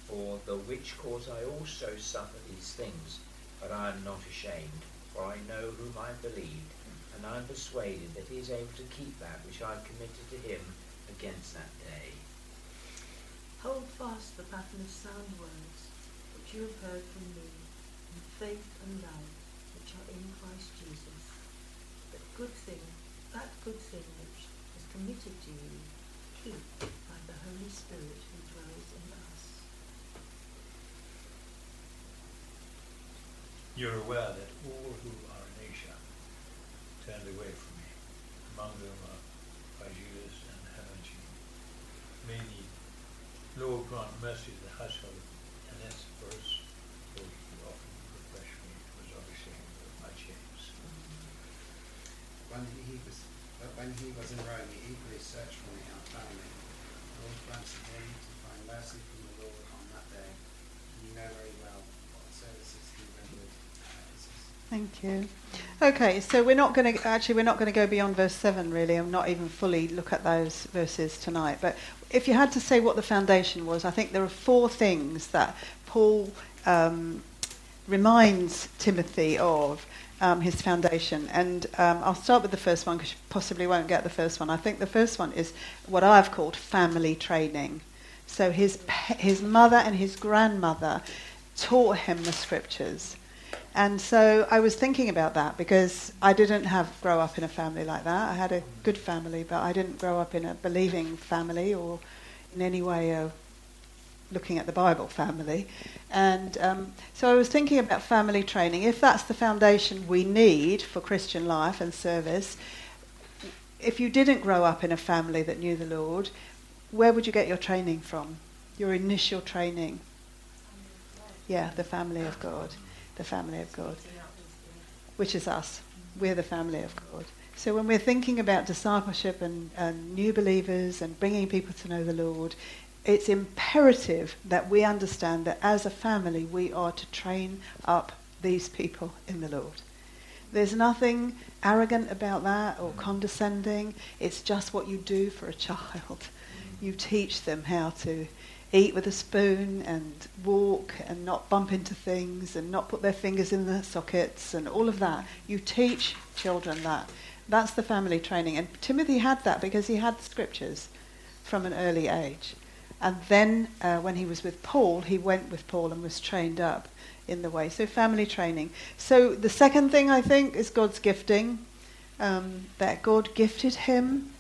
for the which cause I also suffer these things, but I am not ashamed, for I know whom I believed, and I am persuaded that he is able to keep that which I have committed to him against that day.
Hold fast the pattern of sound words which you have heard from me, in faith and love which are in Christ Jesus. But good things that good thing which committed to you, keep by the Holy Spirit who dwells in us.
You're aware that all who are in Asia turned away from me. Among them are Phygelus and Hermogenes. May the Lord grant mercy to the household and Onesiphorus, for he often refreshed me, was obviously my chains. Mm-hmm.
When he was when he was in Rome, he eagerly searched for me and found me. The Lord granted him to find mercy from the Lord on that day. You know very well what services he rendered
Thank you. Okay, so we're not going to actually we're not going to go beyond verse seven really, I'm not even fully look at those verses tonight. But if you had to say what the foundation was, I think there are four things that Paul um, reminds Timothy of um, his foundation. And um, I'll start with the first one because you possibly won't get the first one. I think the first one is what I've called family training. So his, his mother and his grandmother taught him the scriptures. And so I was thinking about that because I didn't have grow up in a family like that. I had a good family, but I didn't grow up in a believing family or in any way a looking at the Bible family. And um, so I was thinking about family training. If that's the foundation we need for Christian life and service, if you didn't grow up in a family that knew the Lord, where would you get your training from? Your initial training? Yeah, the family of God. The family of God. Which is us. We're the family of God. So when we're thinking about discipleship and, and new believers and bringing people to know the Lord, it's imperative that we understand that as a family we are to train up these people in the Lord. There's nothing arrogant about that or condescending. It's just what you do for a child. You teach them how to eat with a spoon and walk and not bump into things and not put their fingers in the sockets and all of that. You teach children that. That's the family training. And Timothy had that because he had the scriptures from an early age. And then uh, when he was with Paul, he went with Paul and was trained up in the way. So family training. So the second thing I think is God's gifting. Um, that God gifted him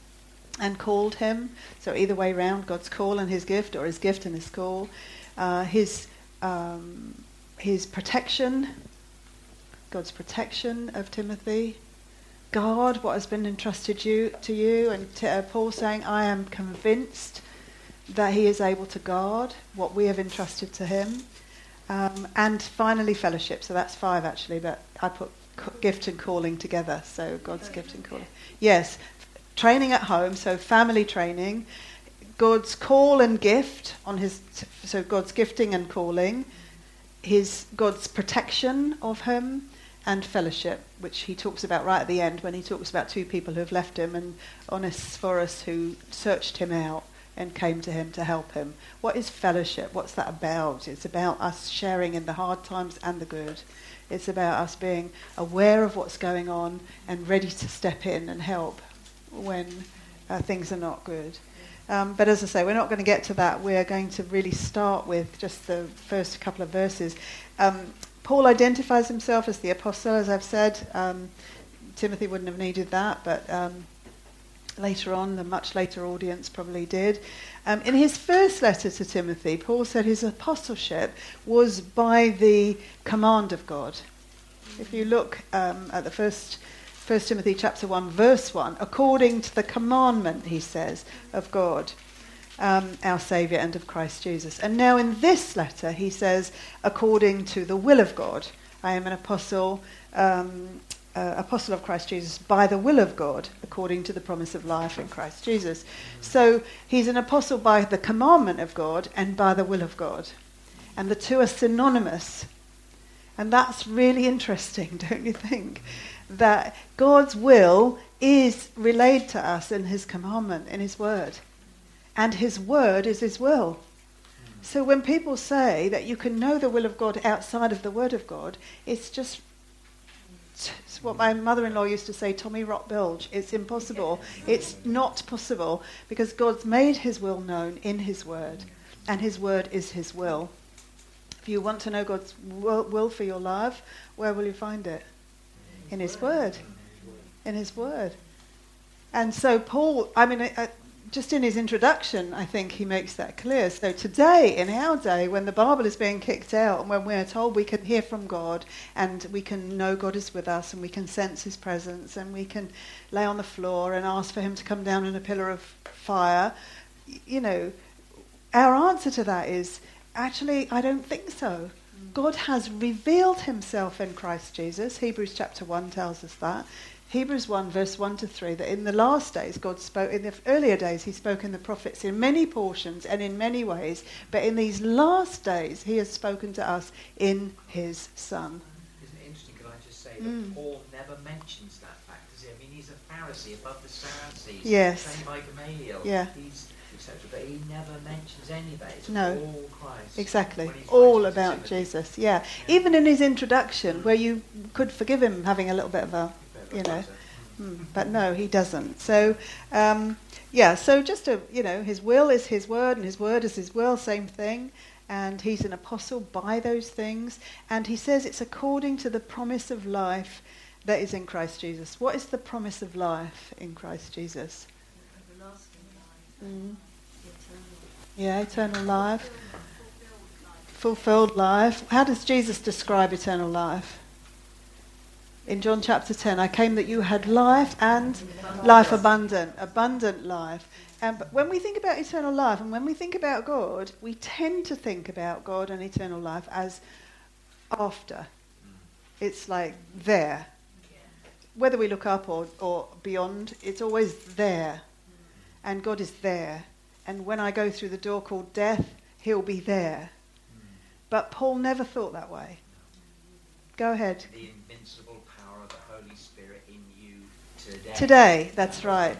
and called him. So either way round, God's call and his gift, or his gift and his call. Uh, his um, his protection, God's protection of Timothy. God, what has been entrusted you to you, and to, uh, Paul saying, "I am convinced that he is able to guard what we have entrusted to him. Um, and finally, fellowship. So that's five actually, but I put gift and calling together. So God's gift and calling. Yes, training at home. So family training. God's call and gift on his. So God's gifting and calling. His God's protection of him and fellowship, which he talks about right at the end when he talks about two people who have left him and Onesiphorus who searched him out and came to him to help him. What is fellowship? What's that about? It's about us sharing in the hard times and the good. It's about us being aware of what's going on and ready to step in and help when uh, things are not good. Um, but as I say, we're not going to get to that. We're going to really start with just the first couple of verses. Um, Paul identifies himself as the apostle, as I've said. Um, Timothy wouldn't have needed that, but um, later on, the much later audience probably did. Um, in his first letter to Timothy, Paul said his apostleship was by the command of God. If you look um, at the first 1 Timothy chapter 1, verse 1, according to the commandment, he says, of God, um, our Saviour, and of Christ Jesus. And now in this letter, he says, according to the will of God. I am an apostle um, uh, apostle of Christ Jesus by the will of God, according to the promise of life in Christ Jesus. So he's an apostle by the commandment of God and by the will of God. And the two are synonymous. And that's really interesting, don't you think? That God's will is relayed to us in his commandment, in his word. And his word is his will. So when people say that you can know the will of God outside of the word of God, it's just it's what my mother-in-law used to say, Tommy Rot Bilge. It's impossible. It's not possible because God's made his will known in his word, and his word is his will. If you want to know God's will for your life, where will you find it? In his word. In his word. And so Paul, I mean, just in his introduction, I think he makes that clear. So today, in our day, when the Bible is being kicked out, and when we're told we can hear from God, and we can know God is with us, and we can sense His presence, and we can lay on the floor and ask for Him to come down in a pillar of fire, you know, our answer to that is actually, I don't think so. Mm. God has revealed himself in Christ Jesus. Hebrews chapter 1 tells us that. Hebrews 1, verse 1 to 3, that in the last days, God spoke, in the earlier days, He spoke in the prophets in many portions and in many ways, but in these last days, He has spoken to us in His Son.
Isn't it interesting? Could I just say
Mm.
Paul never mentions that fact, does he? I mean, he's a Pharisee above the Sadducees,
Yes.
trained by Gamaliel.
Yeah.
He's. But he never mentions any of. It's
No.
all Christ.
Exactly. All about
Timothy.
Jesus. Yeah.
Yeah.
Even in his introduction, where you could forgive him having a little bit of a,
Bit of a
you know. Hmm, but no, he doesn't. So, um, yeah, so just a, you know, his will is his word, and his word is his will, same thing. And he's an apostle by those things. And he says it's according to the promise of life that is in Christ Jesus. What is the promise of life in Christ Jesus?
Everlasting life,
Mm.
eternal.
Yeah, eternal life, fulfilled life. How does Jesus describe eternal life? In John chapter 10, I came that you had life and life abundant, abundant life. And when we think about eternal life and when we think about God, we tend to think about God and eternal life as after. It's like there. Whether we look up or, or beyond, it's always there. And God is there. And when I go through the door called death, He'll be there. But Paul never thought that way. Go ahead.
The invincible power of the Holy Spirit in you today.
Today, that's right.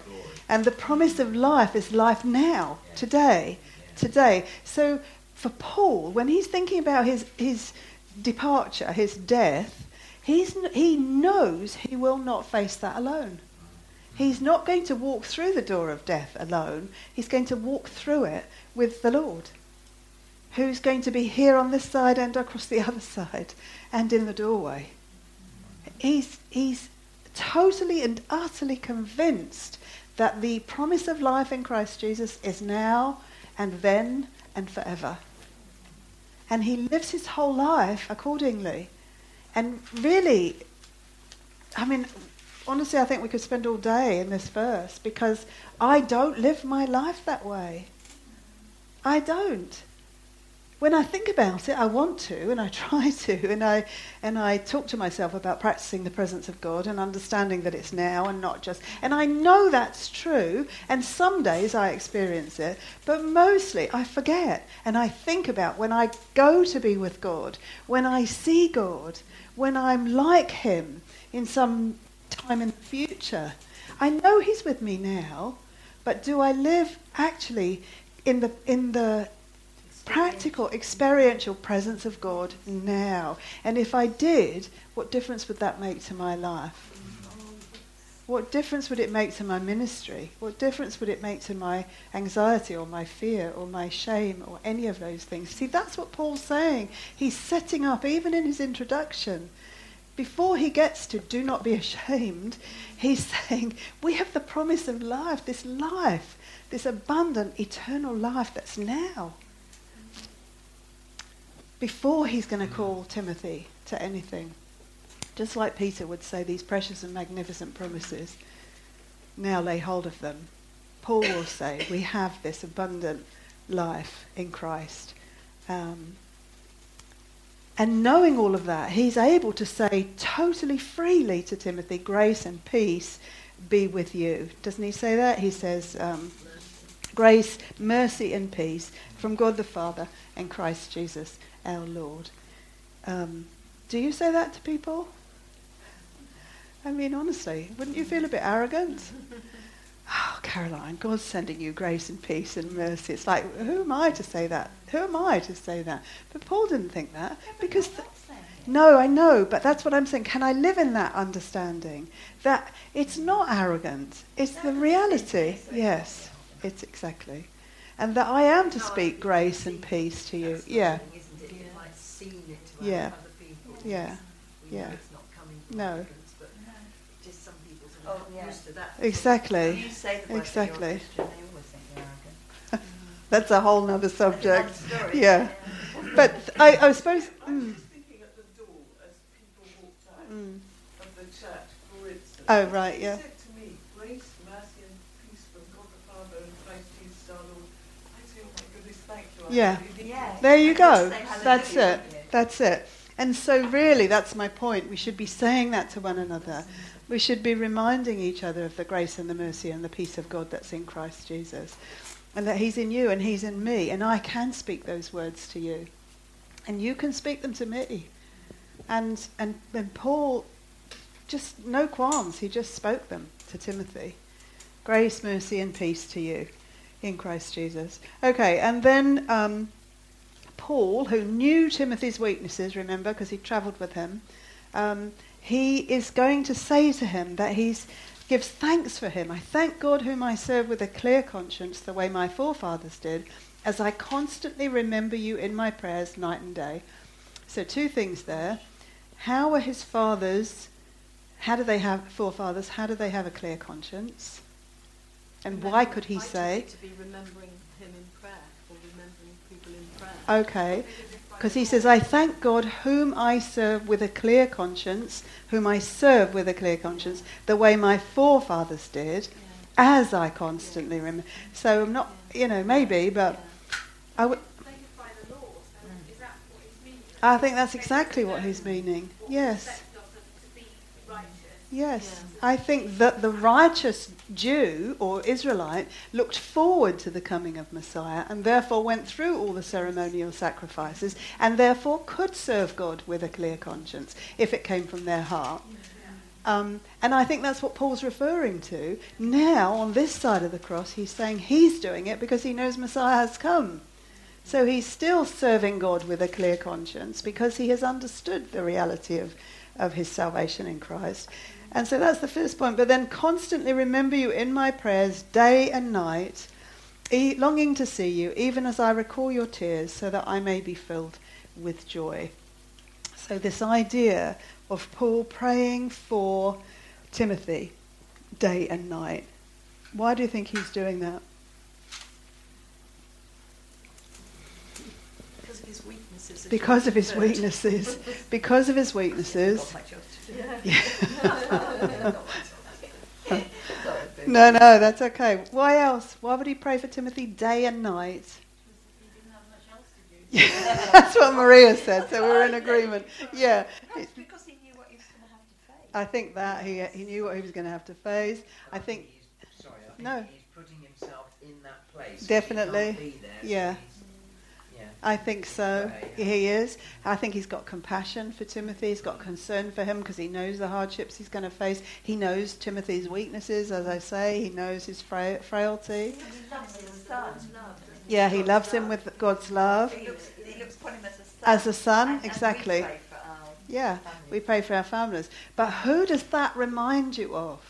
And the promise of life is life now,
Yeah.
today,
Yeah.
today. So for Paul, when he's thinking about his, his departure, his death, he's, he knows he will not face that alone. He's not going to walk through the door of death alone. He's going to walk through it with the Lord, who's going to be here on this side and across the other side and in the doorway. He's, he's totally and utterly convinced that the promise of life in Christ Jesus is now and then and forever. And he lives his whole life accordingly. And really, I mean, honestly, I think we could spend all day in this verse because I don't live my life that way. I don't. When I think about it, I want to, and I try to, and I and I talk to myself about practicing the presence of God and understanding that it's now and not just. And I know that's true, and some days I experience it, but mostly I forget, and I think about when I go to be with God, when I see God, when I'm like Him in some time in the future. I know He's with me now, but do I live actually in the in the practical, experiential presence of God now? And if I did, what difference would that make to my life? What difference would it make to my ministry? What difference would it make to my anxiety or my fear or my shame or any of those things? See, that's what Paul's saying. He's setting up, even in his introduction, before he gets to do not be ashamed, he's saying, we have the promise of life, this life, this abundant, eternal life that's now. Before he's going to call Timothy to anything. Just like Peter would say, these precious and magnificent promises, now lay hold of them. Paul will say, we have this abundant life in Christ. Um, and knowing all of that, he's able to say totally freely to Timothy, grace and peace be with you. Doesn't he say that? He says, um, grace, mercy, and peace from God the Father and Christ Jesus our Lord. Um, do you say that to people? I mean, honestly, wouldn't you feel a bit arrogant? Oh, Caroline, God's sending you grace and peace and mercy. It's like, who am I to say that? Who am I to say that? But Paul didn't think that because. th- no, I know, but that's what I'm saying. Can I live in that understanding? That it's not arrogant, it's the reality. Yes, it's exactly. And that I am to speak grace and peace to you. Yeah,
Isn't it? You've like seen it to
Yeah.
other people.
Yeah.
We know
Yeah.
it's not coming from
No.
arrogance, but just some people sort of
Oh, yeah.
used to that.
exactly.
You say the word
Exactly.
that you're a Christian, they always think you're arrogant.
That's a whole nother subject.
Story.
Yeah. But I, I suppose.
I was
Mm,
just thinking at the door as people walked out
mm.
of the church, for instance.
Oh, right,
He
yeah.
said to me, grace, mercy and peace from God the Father and Christ Jesus our Lord. I say, oh my goodness, thank you. I
Yeah.
really
Yeah.
There you go. That's it. That's it. And so, really, that's my point. We should be saying that to one another. We should be reminding each other of the grace and the mercy and the peace of God that's in Christ Jesus. And that He's in you and He's in me. And I can speak those words to you. And you can speak them to me. And, and, and Paul just no qualms. He just spoke them to Timothy. Grace, mercy, and peace to you in Christ Jesus. Okay, and then um, Paul, who knew Timothy's weaknesses, remember, because he travelled with him, um, he is going to say to him that he gives thanks for him. I thank God whom I serve with a clear conscience, the way my forefathers did, as I constantly remember you in my prayers night and day. So, two things there. How were his fathers, how do they have, forefathers, how do they have a clear conscience? And why could he
I
say?
to be remembering him in prayer or remembering people in prayer.
Okay. Because he says, I thank God whom I serve with a clear conscience, whom I serve with a clear conscience, the way my forefathers did, as I constantly remember. So I'm not, you know, maybe, but I would.
They live by the law, so is that what he's meaning?
I think that's exactly what he's meaning. Yes.
Expect of them to be
Yes, I think that the righteous Jew or Israelite looked forward to the coming of Messiah and therefore went through all the ceremonial sacrifices and therefore could serve God with a clear conscience if it came from their heart. Um, and I think that's what Paul's referring to. Now, on this side of the cross, he's saying he's doing it because he knows Messiah has come. So he's still serving God with a clear conscience because he has understood the reality of, of his salvation in Christ. And so that's the first point. But then constantly remember you in my prayers day and night, e- longing to see you, even as I recall your tears, so that I may be filled with joy. So this idea of Paul praying for Timothy day and night. Why do you think he's doing that?
Because of his weaknesses.
Because of his weaknesses. Because of his weaknesses.
Got my choice to do.
Yeah.
No, no, that's okay. Why else? Why would he pray for Timothy day and night? That's what Maria said, so we're in agreement. Yeah.
That's because he knew what he was going to have to face.
I think that he, he knew what he was going to have to face. I think,
sorry, I think
No.
he's putting himself in that place. 'cause
Definitely.
He can't be there, so
Yeah.
he's- yeah.
I think so.
Okay.
He is. I think he's got compassion for Timothy. He's got concern for him because he knows the hardships he's going to face. He knows Timothy's weaknesses, as I say. He knows his fra- frailty.
He loves his son.
Yeah, he loves him with God's love.
He looks, he looks upon him as a son.
As a son,
And- and we
exactly.
pray for our
Yeah,
families.
we pray for our families. But who does that remind you of?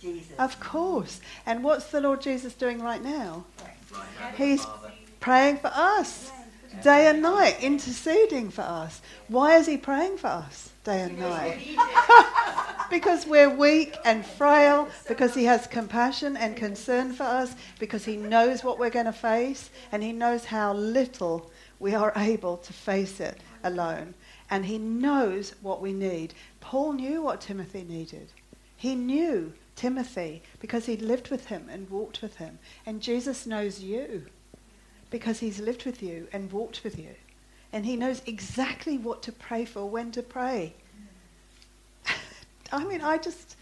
Jesus.
Of course. And what's the Lord Jesus doing right now?
Right,
He's praying for us day and night, interceding for us. Why is he praying for us day and night? because we're weak and frail, because he has compassion and concern for us, because he knows what we're going to face, and he knows how little we are able to face it alone. And he knows what we need. Paul knew what Timothy needed. He knew Timothy because he'd lived with him and walked with him. And Jesus knows you because he's lived with you and walked with you. And he knows exactly what to pray for, when to pray. I mean, I just,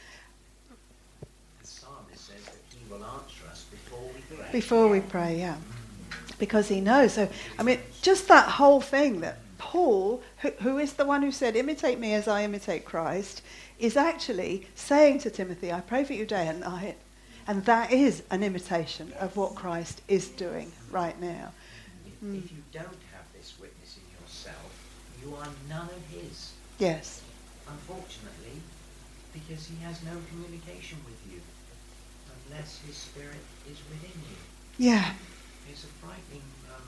the psalmist says that he will answer us before we pray.
before we pray, yeah. Because he knows. So, I mean, just that whole thing that Paul, who, who is the one who said, imitate me as I imitate Christ, is actually saying to Timothy, I pray for you day and night. And that is an imitation of what Christ is doing right now.
If,
Mm.
if you don't have this witness in yourself, you are none of his.
Yes.
Unfortunately, because he has no communication with you unless his spirit is within you.
Yeah,
It's a frightening um,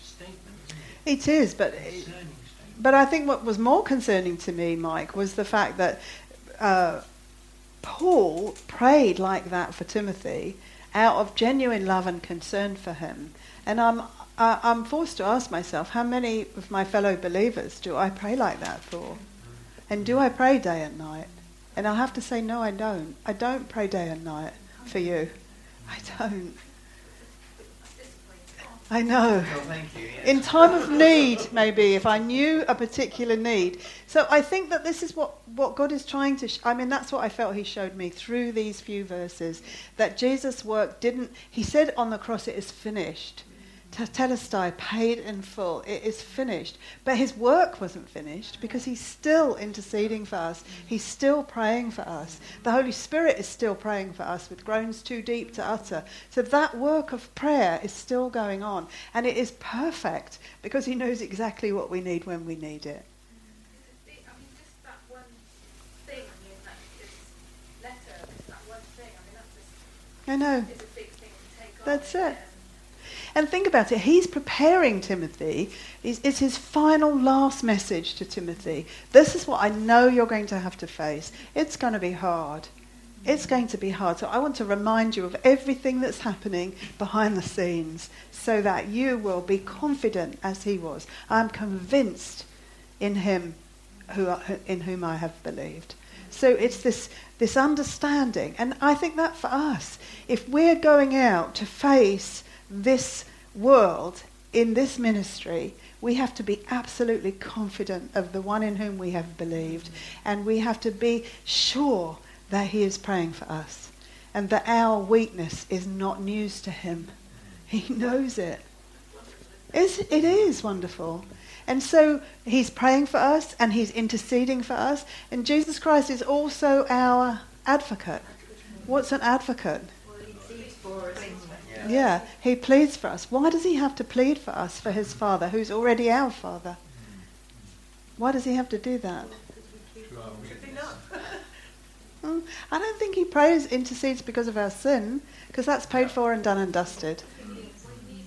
statement, isn't
it
it?
is, but
Concerning statement.
But I think what was more concerning to me, Mike, was the fact that uh, Paul prayed like that for Timothy out of genuine love and concern for him. And I'm, I, I'm forced to ask myself, how many of my fellow believers do I pray like that for? And do I pray day and night? And I'll have to say, no, I don't. I don't pray day and night for you. I don't. I know.
Well, thank you. Yes.
In time of need, maybe, if I knew a particular need. So I think that this is what, what God is trying to. Sh- I mean, that's what I felt He showed me through these few verses. That Jesus' work didn't. He said on the cross, it is finished. Tetelestai, paid in full. It is finished. But his work wasn't finished because he's still interceding for us. He's still praying for us. The Holy Spirit is still praying for us with groans too deep to utter. So that work of prayer is still going on. And it is perfect because he knows exactly what we need when we need it.
I mean, just that one thing in that this letter, just that one thing. I mean, that's
know.
is a big thing to take on.
That's it. And think about it. He's preparing Timothy. It's, his final, last message to Timothy. This is what I know you're going to have to face. It's going to be hard. It's going to be hard. So I want to remind you of everything that's happening behind the scenes so that you will be confident as he was. I'm convinced in him who, in whom I have believed. So it's this, this understanding. And I think that for us, if we're going out to face this world in this ministry, we have to be absolutely confident of the one in whom we have believed. And we have to be sure that he is praying for us and that our weakness is not news to him. He knows it. It's, it is wonderful. And so he's praying for us and he's interceding for us. And Jesus Christ is also our advocate. What's an advocate?
Yeah.
Yeah, he pleads for us. Why does he have to plead for us for his Father, who's already our Father? Why does he have to do that?
To our weakness.
Enough.
I don't think he prays, intercedes because of our sin, because that's paid for and done and dusted.
We need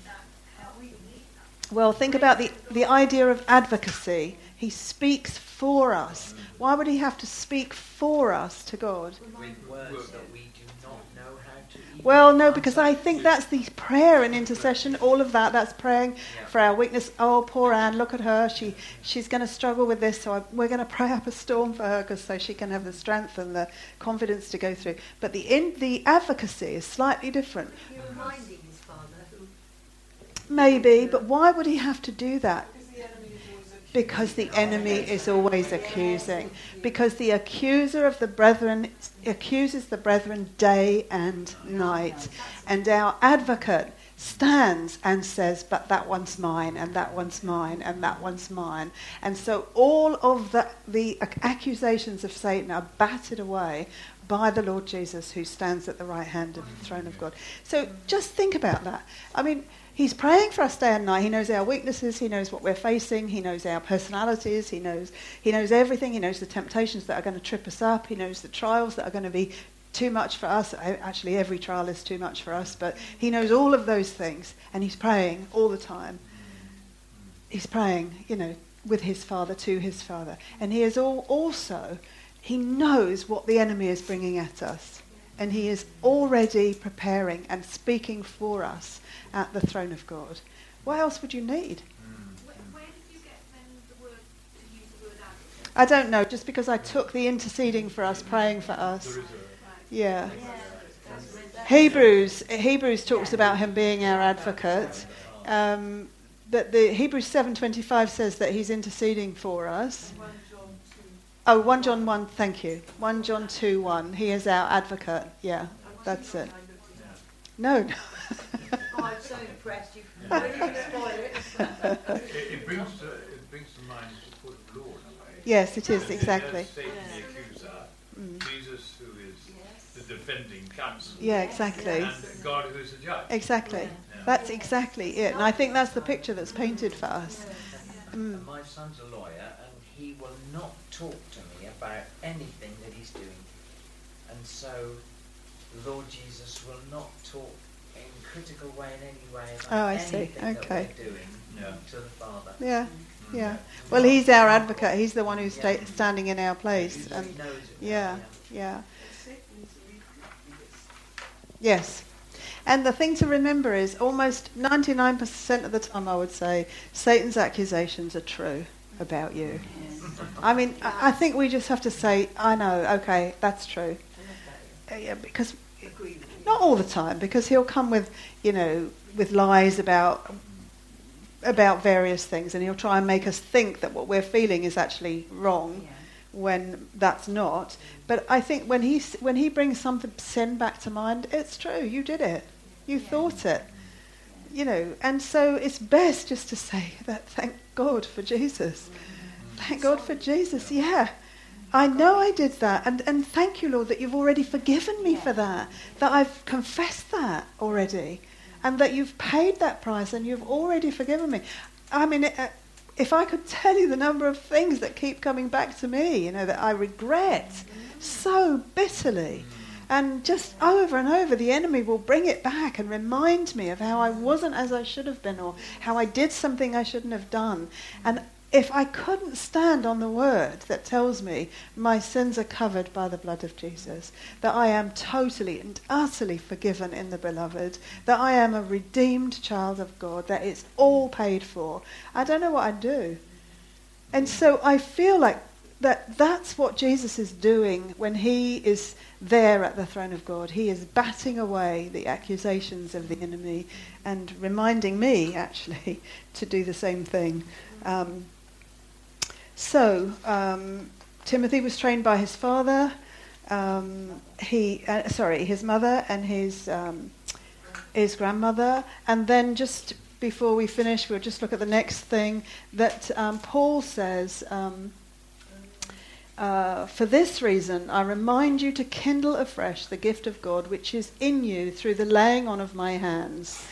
that help. We need that.
Well, think about the, the idea of advocacy. He speaks for us. Why would he have to speak for us to God?
With words that we do not know how to even
Well, no, because. I think that's the prayer and intercession, all of that, that's praying for our weakness. Oh, poor Anne, look at her. She, she's going to struggle with this, so I, we're going to pray up a storm for her cause so she can have the strength and the confidence to go through. But the, in, the advocacy is slightly different.
You're reminding his father
Maybe, but why would he have to do that?
Because the enemy is always accusing.
Because the accuser of the brethren accuses the brethren day and night. And our advocate stands and says, But that one's mine, and that one's mine, and that one's mine. And so all of the, the accusations of Satan are battered away by the Lord Jesus who stands at the right hand of the throne of God. So just think about that. I mean, He's praying for us day and night. He knows our weaknesses. He knows what we're facing. He knows our personalities. He knows, he knows everything. He knows the temptations that are going to trip us up. He knows the trials that are going to be too much for us. Actually, every trial is too much for us, but he knows all of those things. And he's praying all the time. He's praying, you know, with his father, to his father. And he is all, also, he knows what the enemy is bringing at us. And he is already preparing and speaking for us at the throne of God. What else would you need?
Where, where did you get then the word to use the word advocate?
I don't know, just because I took the interceding for us, praying for us.
There is a
Yeah. Hebrews, Hebrews talks about him being our advocate. Um, but the Hebrews 7.25 says that he's interceding for us.
1 John 2.
Oh, 1 John 1, thank you. 1 John 2, 1. He is our advocate. Yeah, that's it.
when I looked it up.
No,
so impressed. You can spoil it.
It, it brings to, it brings to mind the foot of law in a way.
yes, it is, exactly.
there's Satan the accuser,
Mm.
Jesus who is the defending counsel,
Yeah, exactly.
and God who is the judge.
Exactly.
Yeah.
That's exactly it. And I think that's the picture that's painted for us. Mm.
My son's a lawyer, and he will not talk to me about anything that he's doing. And so, Lord Jesus will not talk in a critical way in any way about
Oh, I see. Okay.
that we're doing
Yeah.
to the Father.
Yeah, yeah. Well, he's our advocate. He's the one who's sta- standing in our place.
He
And
knows it.
yeah, yeah. Yes. And the thing to remember is almost 99% of the time, I would say, Satan's accusations are true about you. I mean, I I think we just have to say, I know, okay, that's true. Uh, yeah, because
Agree with you.
Not all the time, because he'll come with, you know, with lies about about various things, and he'll try and make us think that what we're feeling is actually wrong when that's not. But I think when he when he brings something sin back to mind, it's true. You did it. You thought it. you know, and so it's best just to say that thank God for Jesus. Mm-hmm. Thank God for Jesus, yeah. I know I did that. And, and thank you, Lord, that you've already forgiven me for that. That I've confessed that already. And that you've paid that price and you've already forgiven me. I mean, uh, if I could tell you the number of things that keep coming back to me, you know, that I regret so bitterly. And just over and over, the enemy will bring it back and remind me of how I wasn't as I should have been or how I did something I shouldn't have done. And if I couldn't stand on the word that tells me my sins are covered by the blood of Jesus, that I am totally and utterly forgiven in the beloved, that I am a redeemed child of God, that it's all paid for, I don't know what I'd do. And so I feel like that that's what Jesus is doing when he is there at the throne of God. He is batting away the accusations of the enemy and reminding me, actually, to do the same thing. Um, so, um, Timothy was trained by his father, um, he, uh, sorry, his mother and his, um, his grandmother. And then just before we finish, we'll just look at the next thing that um, Paul says. Um, uh, for this reason, I remind you to kindle afresh the gift of God which is in you through the laying on of my hands.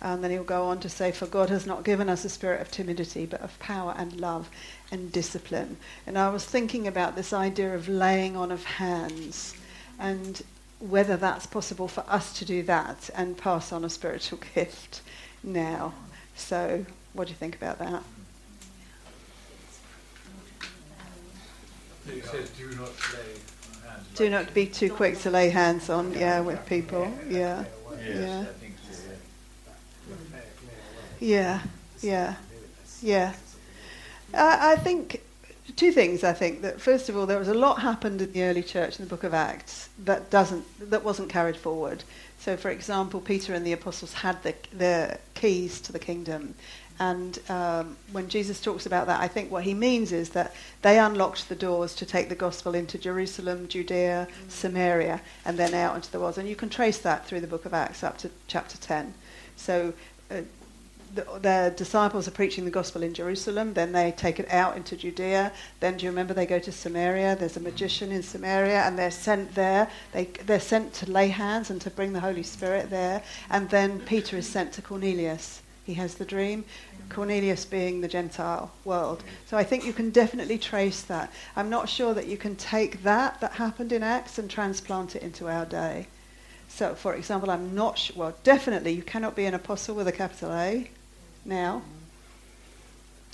And then he'll go on to say, For God has not given us a spirit of timidity, but of power and love and discipline. And I was thinking about this idea of laying on of hands and whether that's possible for us to do that and pass on a spiritual gift now. So, what do you think about that?
It says, do not lay hands.
Do not be too quick to lay hands on, yeah, with people. Yeah, yeah.
I think so, yeah.
yeah, yeah, yeah. I, think two things. I think that first of all, there was a lot happened in the early church in the Book of Acts that doesn't that wasn't carried forward. So, for example, Peter and the apostles had the the keys to the kingdom, and um, when Jesus talks about that, I think what he means is that they unlocked the doors to take the gospel into Jerusalem, Judea, Samaria, and then out into the world. And you can trace that through the Book of Acts up to chapter ten. So. Uh, the, the disciples are preaching the gospel in Jerusalem, then they take it out into Judea. Then, do you remember they go to Samaria? There's a magician in Samaria, and they're sent there. They, they're sent to lay hands and to bring the Holy Spirit there. And then Peter is sent to Cornelius. He has the dream, Cornelius being the Gentile world. So I think you can definitely trace that. I'm not sure that you can take that that happened in Acts and transplant it into our day. So, for example, I'm not sure, well, definitely you cannot be an apostle with a capital A now.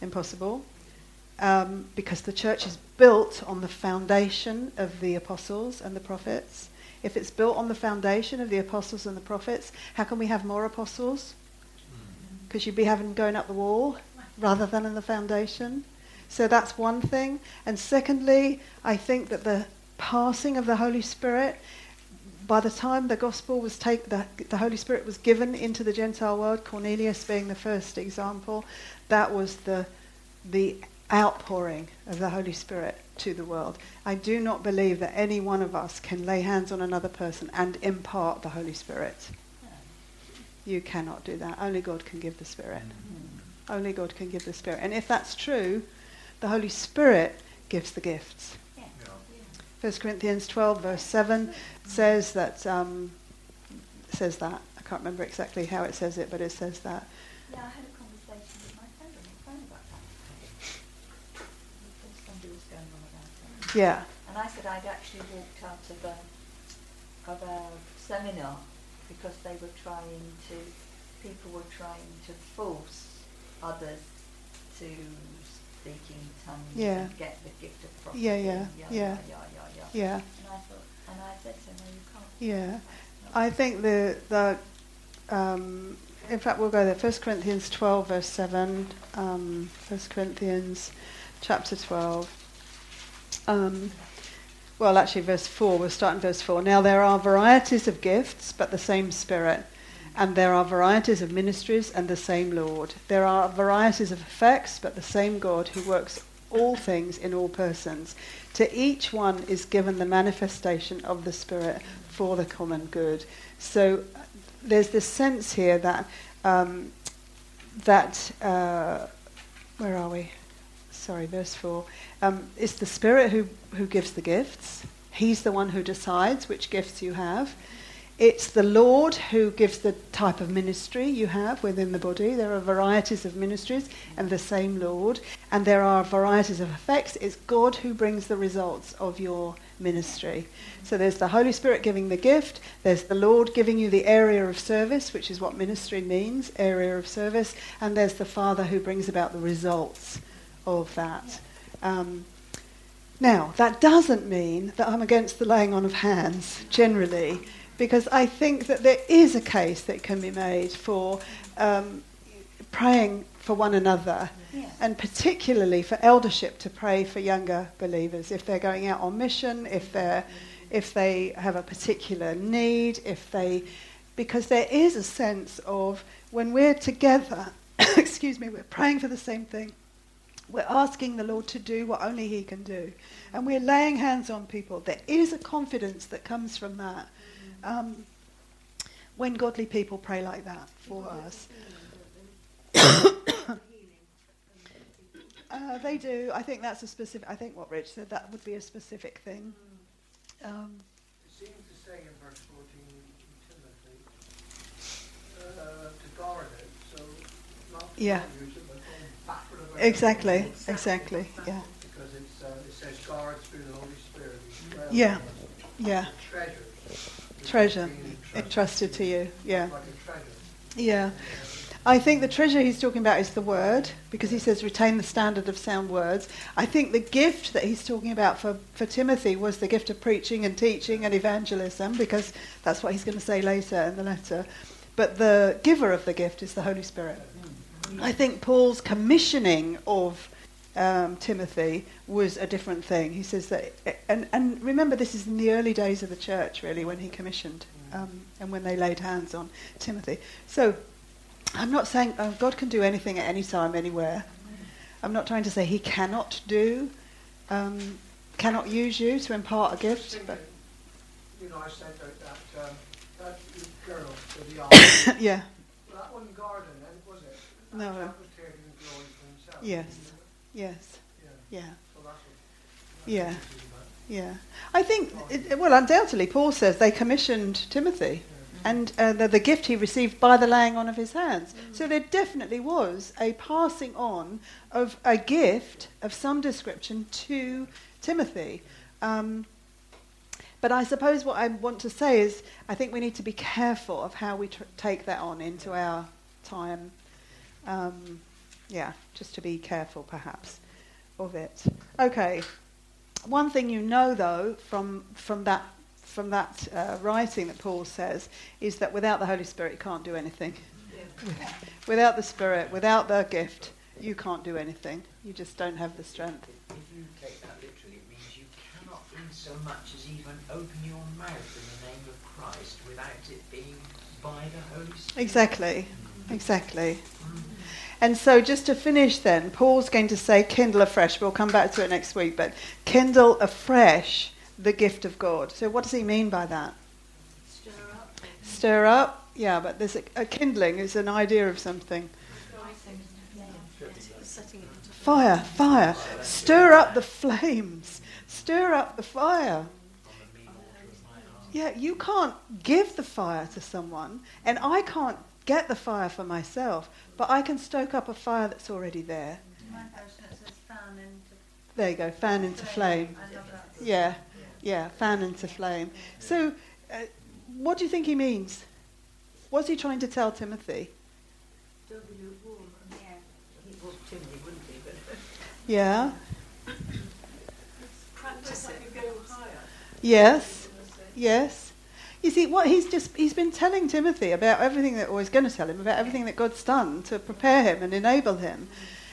Impossible. Um, because the church is built on the foundation of the apostles and the prophets. If it's built on the foundation of the apostles and the prophets, how can we have more apostles? Because you'd be having going up the wall rather than in the foundation. So that's one thing. And secondly, I think that the passing of the Holy Spirit by the time the gospel was taken, the, the Holy Spirit was given into the Gentile world, Cornelius being the first example, that was the, the outpouring of the Holy Spirit to the world. I do not believe that any one of us can lay hands on another person and impart the Holy Spirit. You cannot do that. Only God can give the Spirit. Only God can give the Spirit. And if that's true, the Holy Spirit gives the gifts. 1 Corinthians 12, verse 7 says that, um, says that. I can't remember exactly how it says it, but it says that.
Yeah, I had a conversation with my friend on the phone about that. Because Somebody was going on about it.
Yeah,
And I said I'd actually walked out of a, of a seminar because they were trying to, people were trying to force others to speak in tongues
Yeah.
and get the gift of prophecy.
Yeah, yeah,
and
yeah.
yeah, yeah, yeah, yeah.
yeah,
And I thought, and I said to him, no, you can't.
yeah. I think the, the um, in fact, we'll go there. 1 Corinthians 12, verse 7. Um, 1 Corinthians chapter 12. Um, well, actually, verse 4. We'll start in verse 4. Now, there are varieties of gifts, but the same Spirit. And there are varieties of ministries and the same Lord. There are varieties of effects, but the same God who works all things in all persons. To each one is given the manifestation of the Spirit for the common good. So there's this sense here that um, that, uh, where are we? Sorry, verse 4. Um, it's the Spirit who, who gives the gifts. He's the one who decides which gifts you have. It's the Lord who gives the type of ministry you have within the body. There are varieties of ministries and the same Lord. And there are varieties of effects. It's God who brings the results of your ministry. So there's the Holy Spirit giving the gift. There's the Lord giving you the area of service, which is what ministry means, area of service. And there's the Father who brings about the results of that. Um, now, that doesn't mean that I'm against the laying on of hands generally because I think that there is a case that can be made for um, praying for one another,
Yes.
and particularly for eldership to pray for younger believers if they're going out on mission, if they if they have a particular need, if they because there is a sense of when we're together, excuse me, we're praying for the same thing. We're asking the Lord to do what only He can do. And we're laying hands on people. There is a confidence that comes from that. Um, when godly people pray like that for us. Uh, they do. I think that's a specific. I think what Rich said that would be a specific thing. Um,
It seems to say in verse 14 in Timothy uh, to guard it, so not to
Yeah.
use it, but going backward about
exactly. Exactly. Yeah.
Because it's, uh, it says guard through the Holy Spirit.
Yeah. Yeah.
Treasures.
Treasure.
entrusted
to you. Yeah. Yeah. I think the treasure he's talking about is the word, because he says retain the standard of sound words. I think the gift that he's talking about for, for Timothy was the gift of preaching and teaching and evangelism, because that's what he's going to say later in the letter. But the giver of the gift is the Holy Spirit. I think Paul's commissioning of um, Timothy was a different thing. He says that, and, and remember, this is in the early days of the church, really, when he commissioned um, and when they laid hands on Timothy. So I'm not saying oh, God can do anything at any time, anywhere. I'm not trying to say He cannot do, um, cannot use you to impart a gift. But
you know, I sent out that, um, that girl to the office.
yeah,
Well, that wasn't garden was it?
No,
That
no.
was taking glory for himself.
Yes. Yes,
Yeah,
yeah. Yeah.
that's what it's about.
yeah. I think, it, well, undoubtedly, Paul says they commissioned Timothy. and uh, the, the gift he received by the laying on of his hands. So there definitely was a passing on of a gift of some description to Timothy. Um, but I suppose what I want to say is I think we need to be careful of how we tr- take that on into our time. Um, yeah, just to be careful perhaps of it. Okay. One thing you know though from from that from that uh, writing that Paul says is that without the Holy Spirit you can't do anything. Without the Spirit, without the gift, you can't do anything. You just don't have the strength.
If you take that literally, it means you cannot in so much as even open your mouth in the name of Christ without it being by the Holy Spirit.
Exactly. Exactly. And so, just to finish, then, Paul's going to say, kindle afresh. We'll come back to it next week, but kindle afresh the gift of God. So, what does he mean by that?
Stir up.
Stir up? Yeah, but there's a, a kindling is an idea of something.
Setting it into
Fire, fire. Stir up the flames. Stir up the fire. Yeah, you can't give the fire to someone, and I can't get the fire for myself, but I can stoke up a fire that's already there.
My version it says fan into
There you go, fan into flame.
I love that.
Yeah, yeah, fan into flame. So, uh, what do you think he means? What's he trying to tell Timothy?
W.
Yeah.
He wouldn't he?
Yeah,
Practice it. You go higher.
yes, yes. You see, what he's just he's been telling Timothy about everything that, or he's going to tell him about everything that God's done to prepare him and enable him,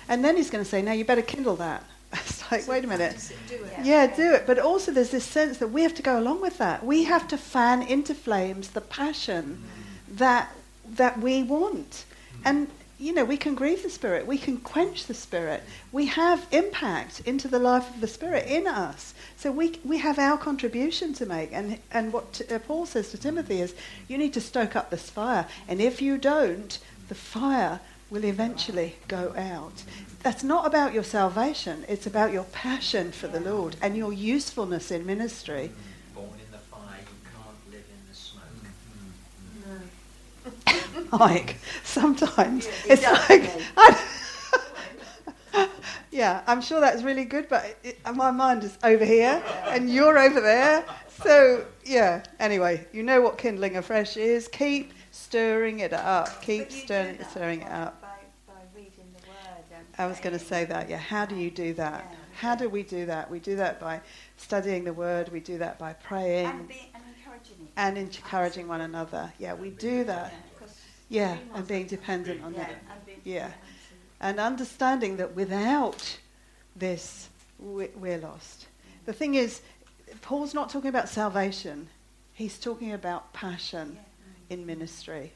and then he's going to say, "Now you better kindle that." It's like, wait a minute.
Do it.
Yeah, do it. But also, there's this sense that we have to go along with that. We have to fan into flames the passion that that we want, and you know, we can grieve the spirit. We can quench the spirit. We have impact into the life of the spirit in us. So we we have our contribution to make. And and what t- uh, Paul says to Timothy is, you need to stoke up this fire. And if you don't, the fire will eventually go out. That's not about your salvation, it's about your passion for the Lord and your usefulness in ministry.
Born in the fire, you can't live in the smoke.
No.
Like, sometimes
Yeah,
it's like, I, yeah, I'm sure that's really good, but it, my mind is over here and you're over there. So, yeah, anyway, you know what kindling afresh is. Keep stirring it up. Keep stirring,
that
stirring it up.
By, by reading the word
I was going to say that, yeah. How do you do that?
Yeah.
How do we do that? We do that by studying the word, we do that by praying
And, be, and encouraging
and encouraging one another. Yeah, we do that.
Yeah,
Yeah, and being dependent on
yeah, and
Yeah. And understanding that without this, we- we're lost. The thing is, Paul's not talking about salvation, he's talking about passion in ministry.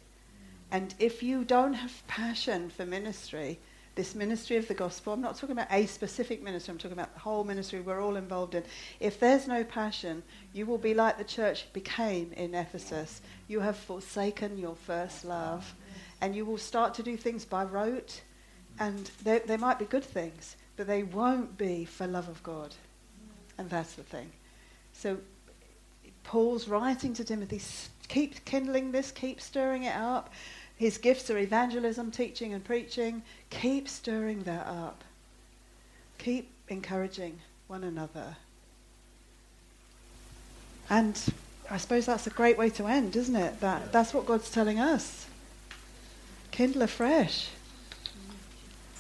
And if you don't have passion for ministry, this ministry of the gospel, I'm not talking about a specific ministry, I'm talking about the whole ministry we're all involved in. If there's no passion, you will be like the church became in Ephesus. You have forsaken your first love. And you will start to do things by rote, and they, they might be good things, but they won't be for love of God. And that's the thing. So Paul's writing to Timothy, keep kindling this, keep stirring it up. His gifts are evangelism, teaching, and preaching. Keep stirring that up. Keep encouraging one another. And I suppose that's a great way to end, isn't it? That, that's what God's telling us. Kindle afresh.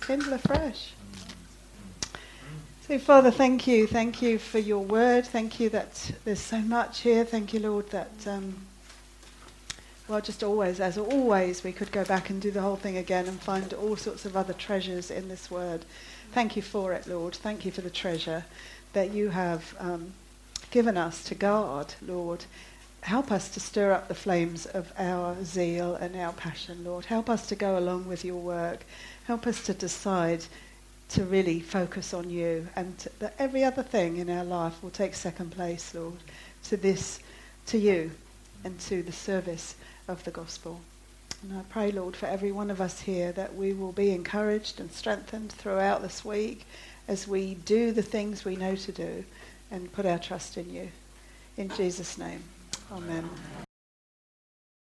Kindle afresh. So, Father, thank you. Thank you for your word. Thank you that there's so much here. Thank you, Lord, that, um, well, just always, as always, we could go back and do the whole thing again and find all sorts of other treasures in this word. Thank you for it, Lord. Thank you for the treasure that you have um, given us to guard, Lord. Help us to stir up the flames of our zeal and our passion, Lord. Help us to go along with your work. Help us to decide to really focus on you and to, that every other thing in our life will take second place, Lord, to this, to you and to the service of the gospel. And I pray, Lord, for every one of us here that we will be encouraged and strengthened throughout this week as we do the things we know to do and put our trust in you. In Jesus' name, amen.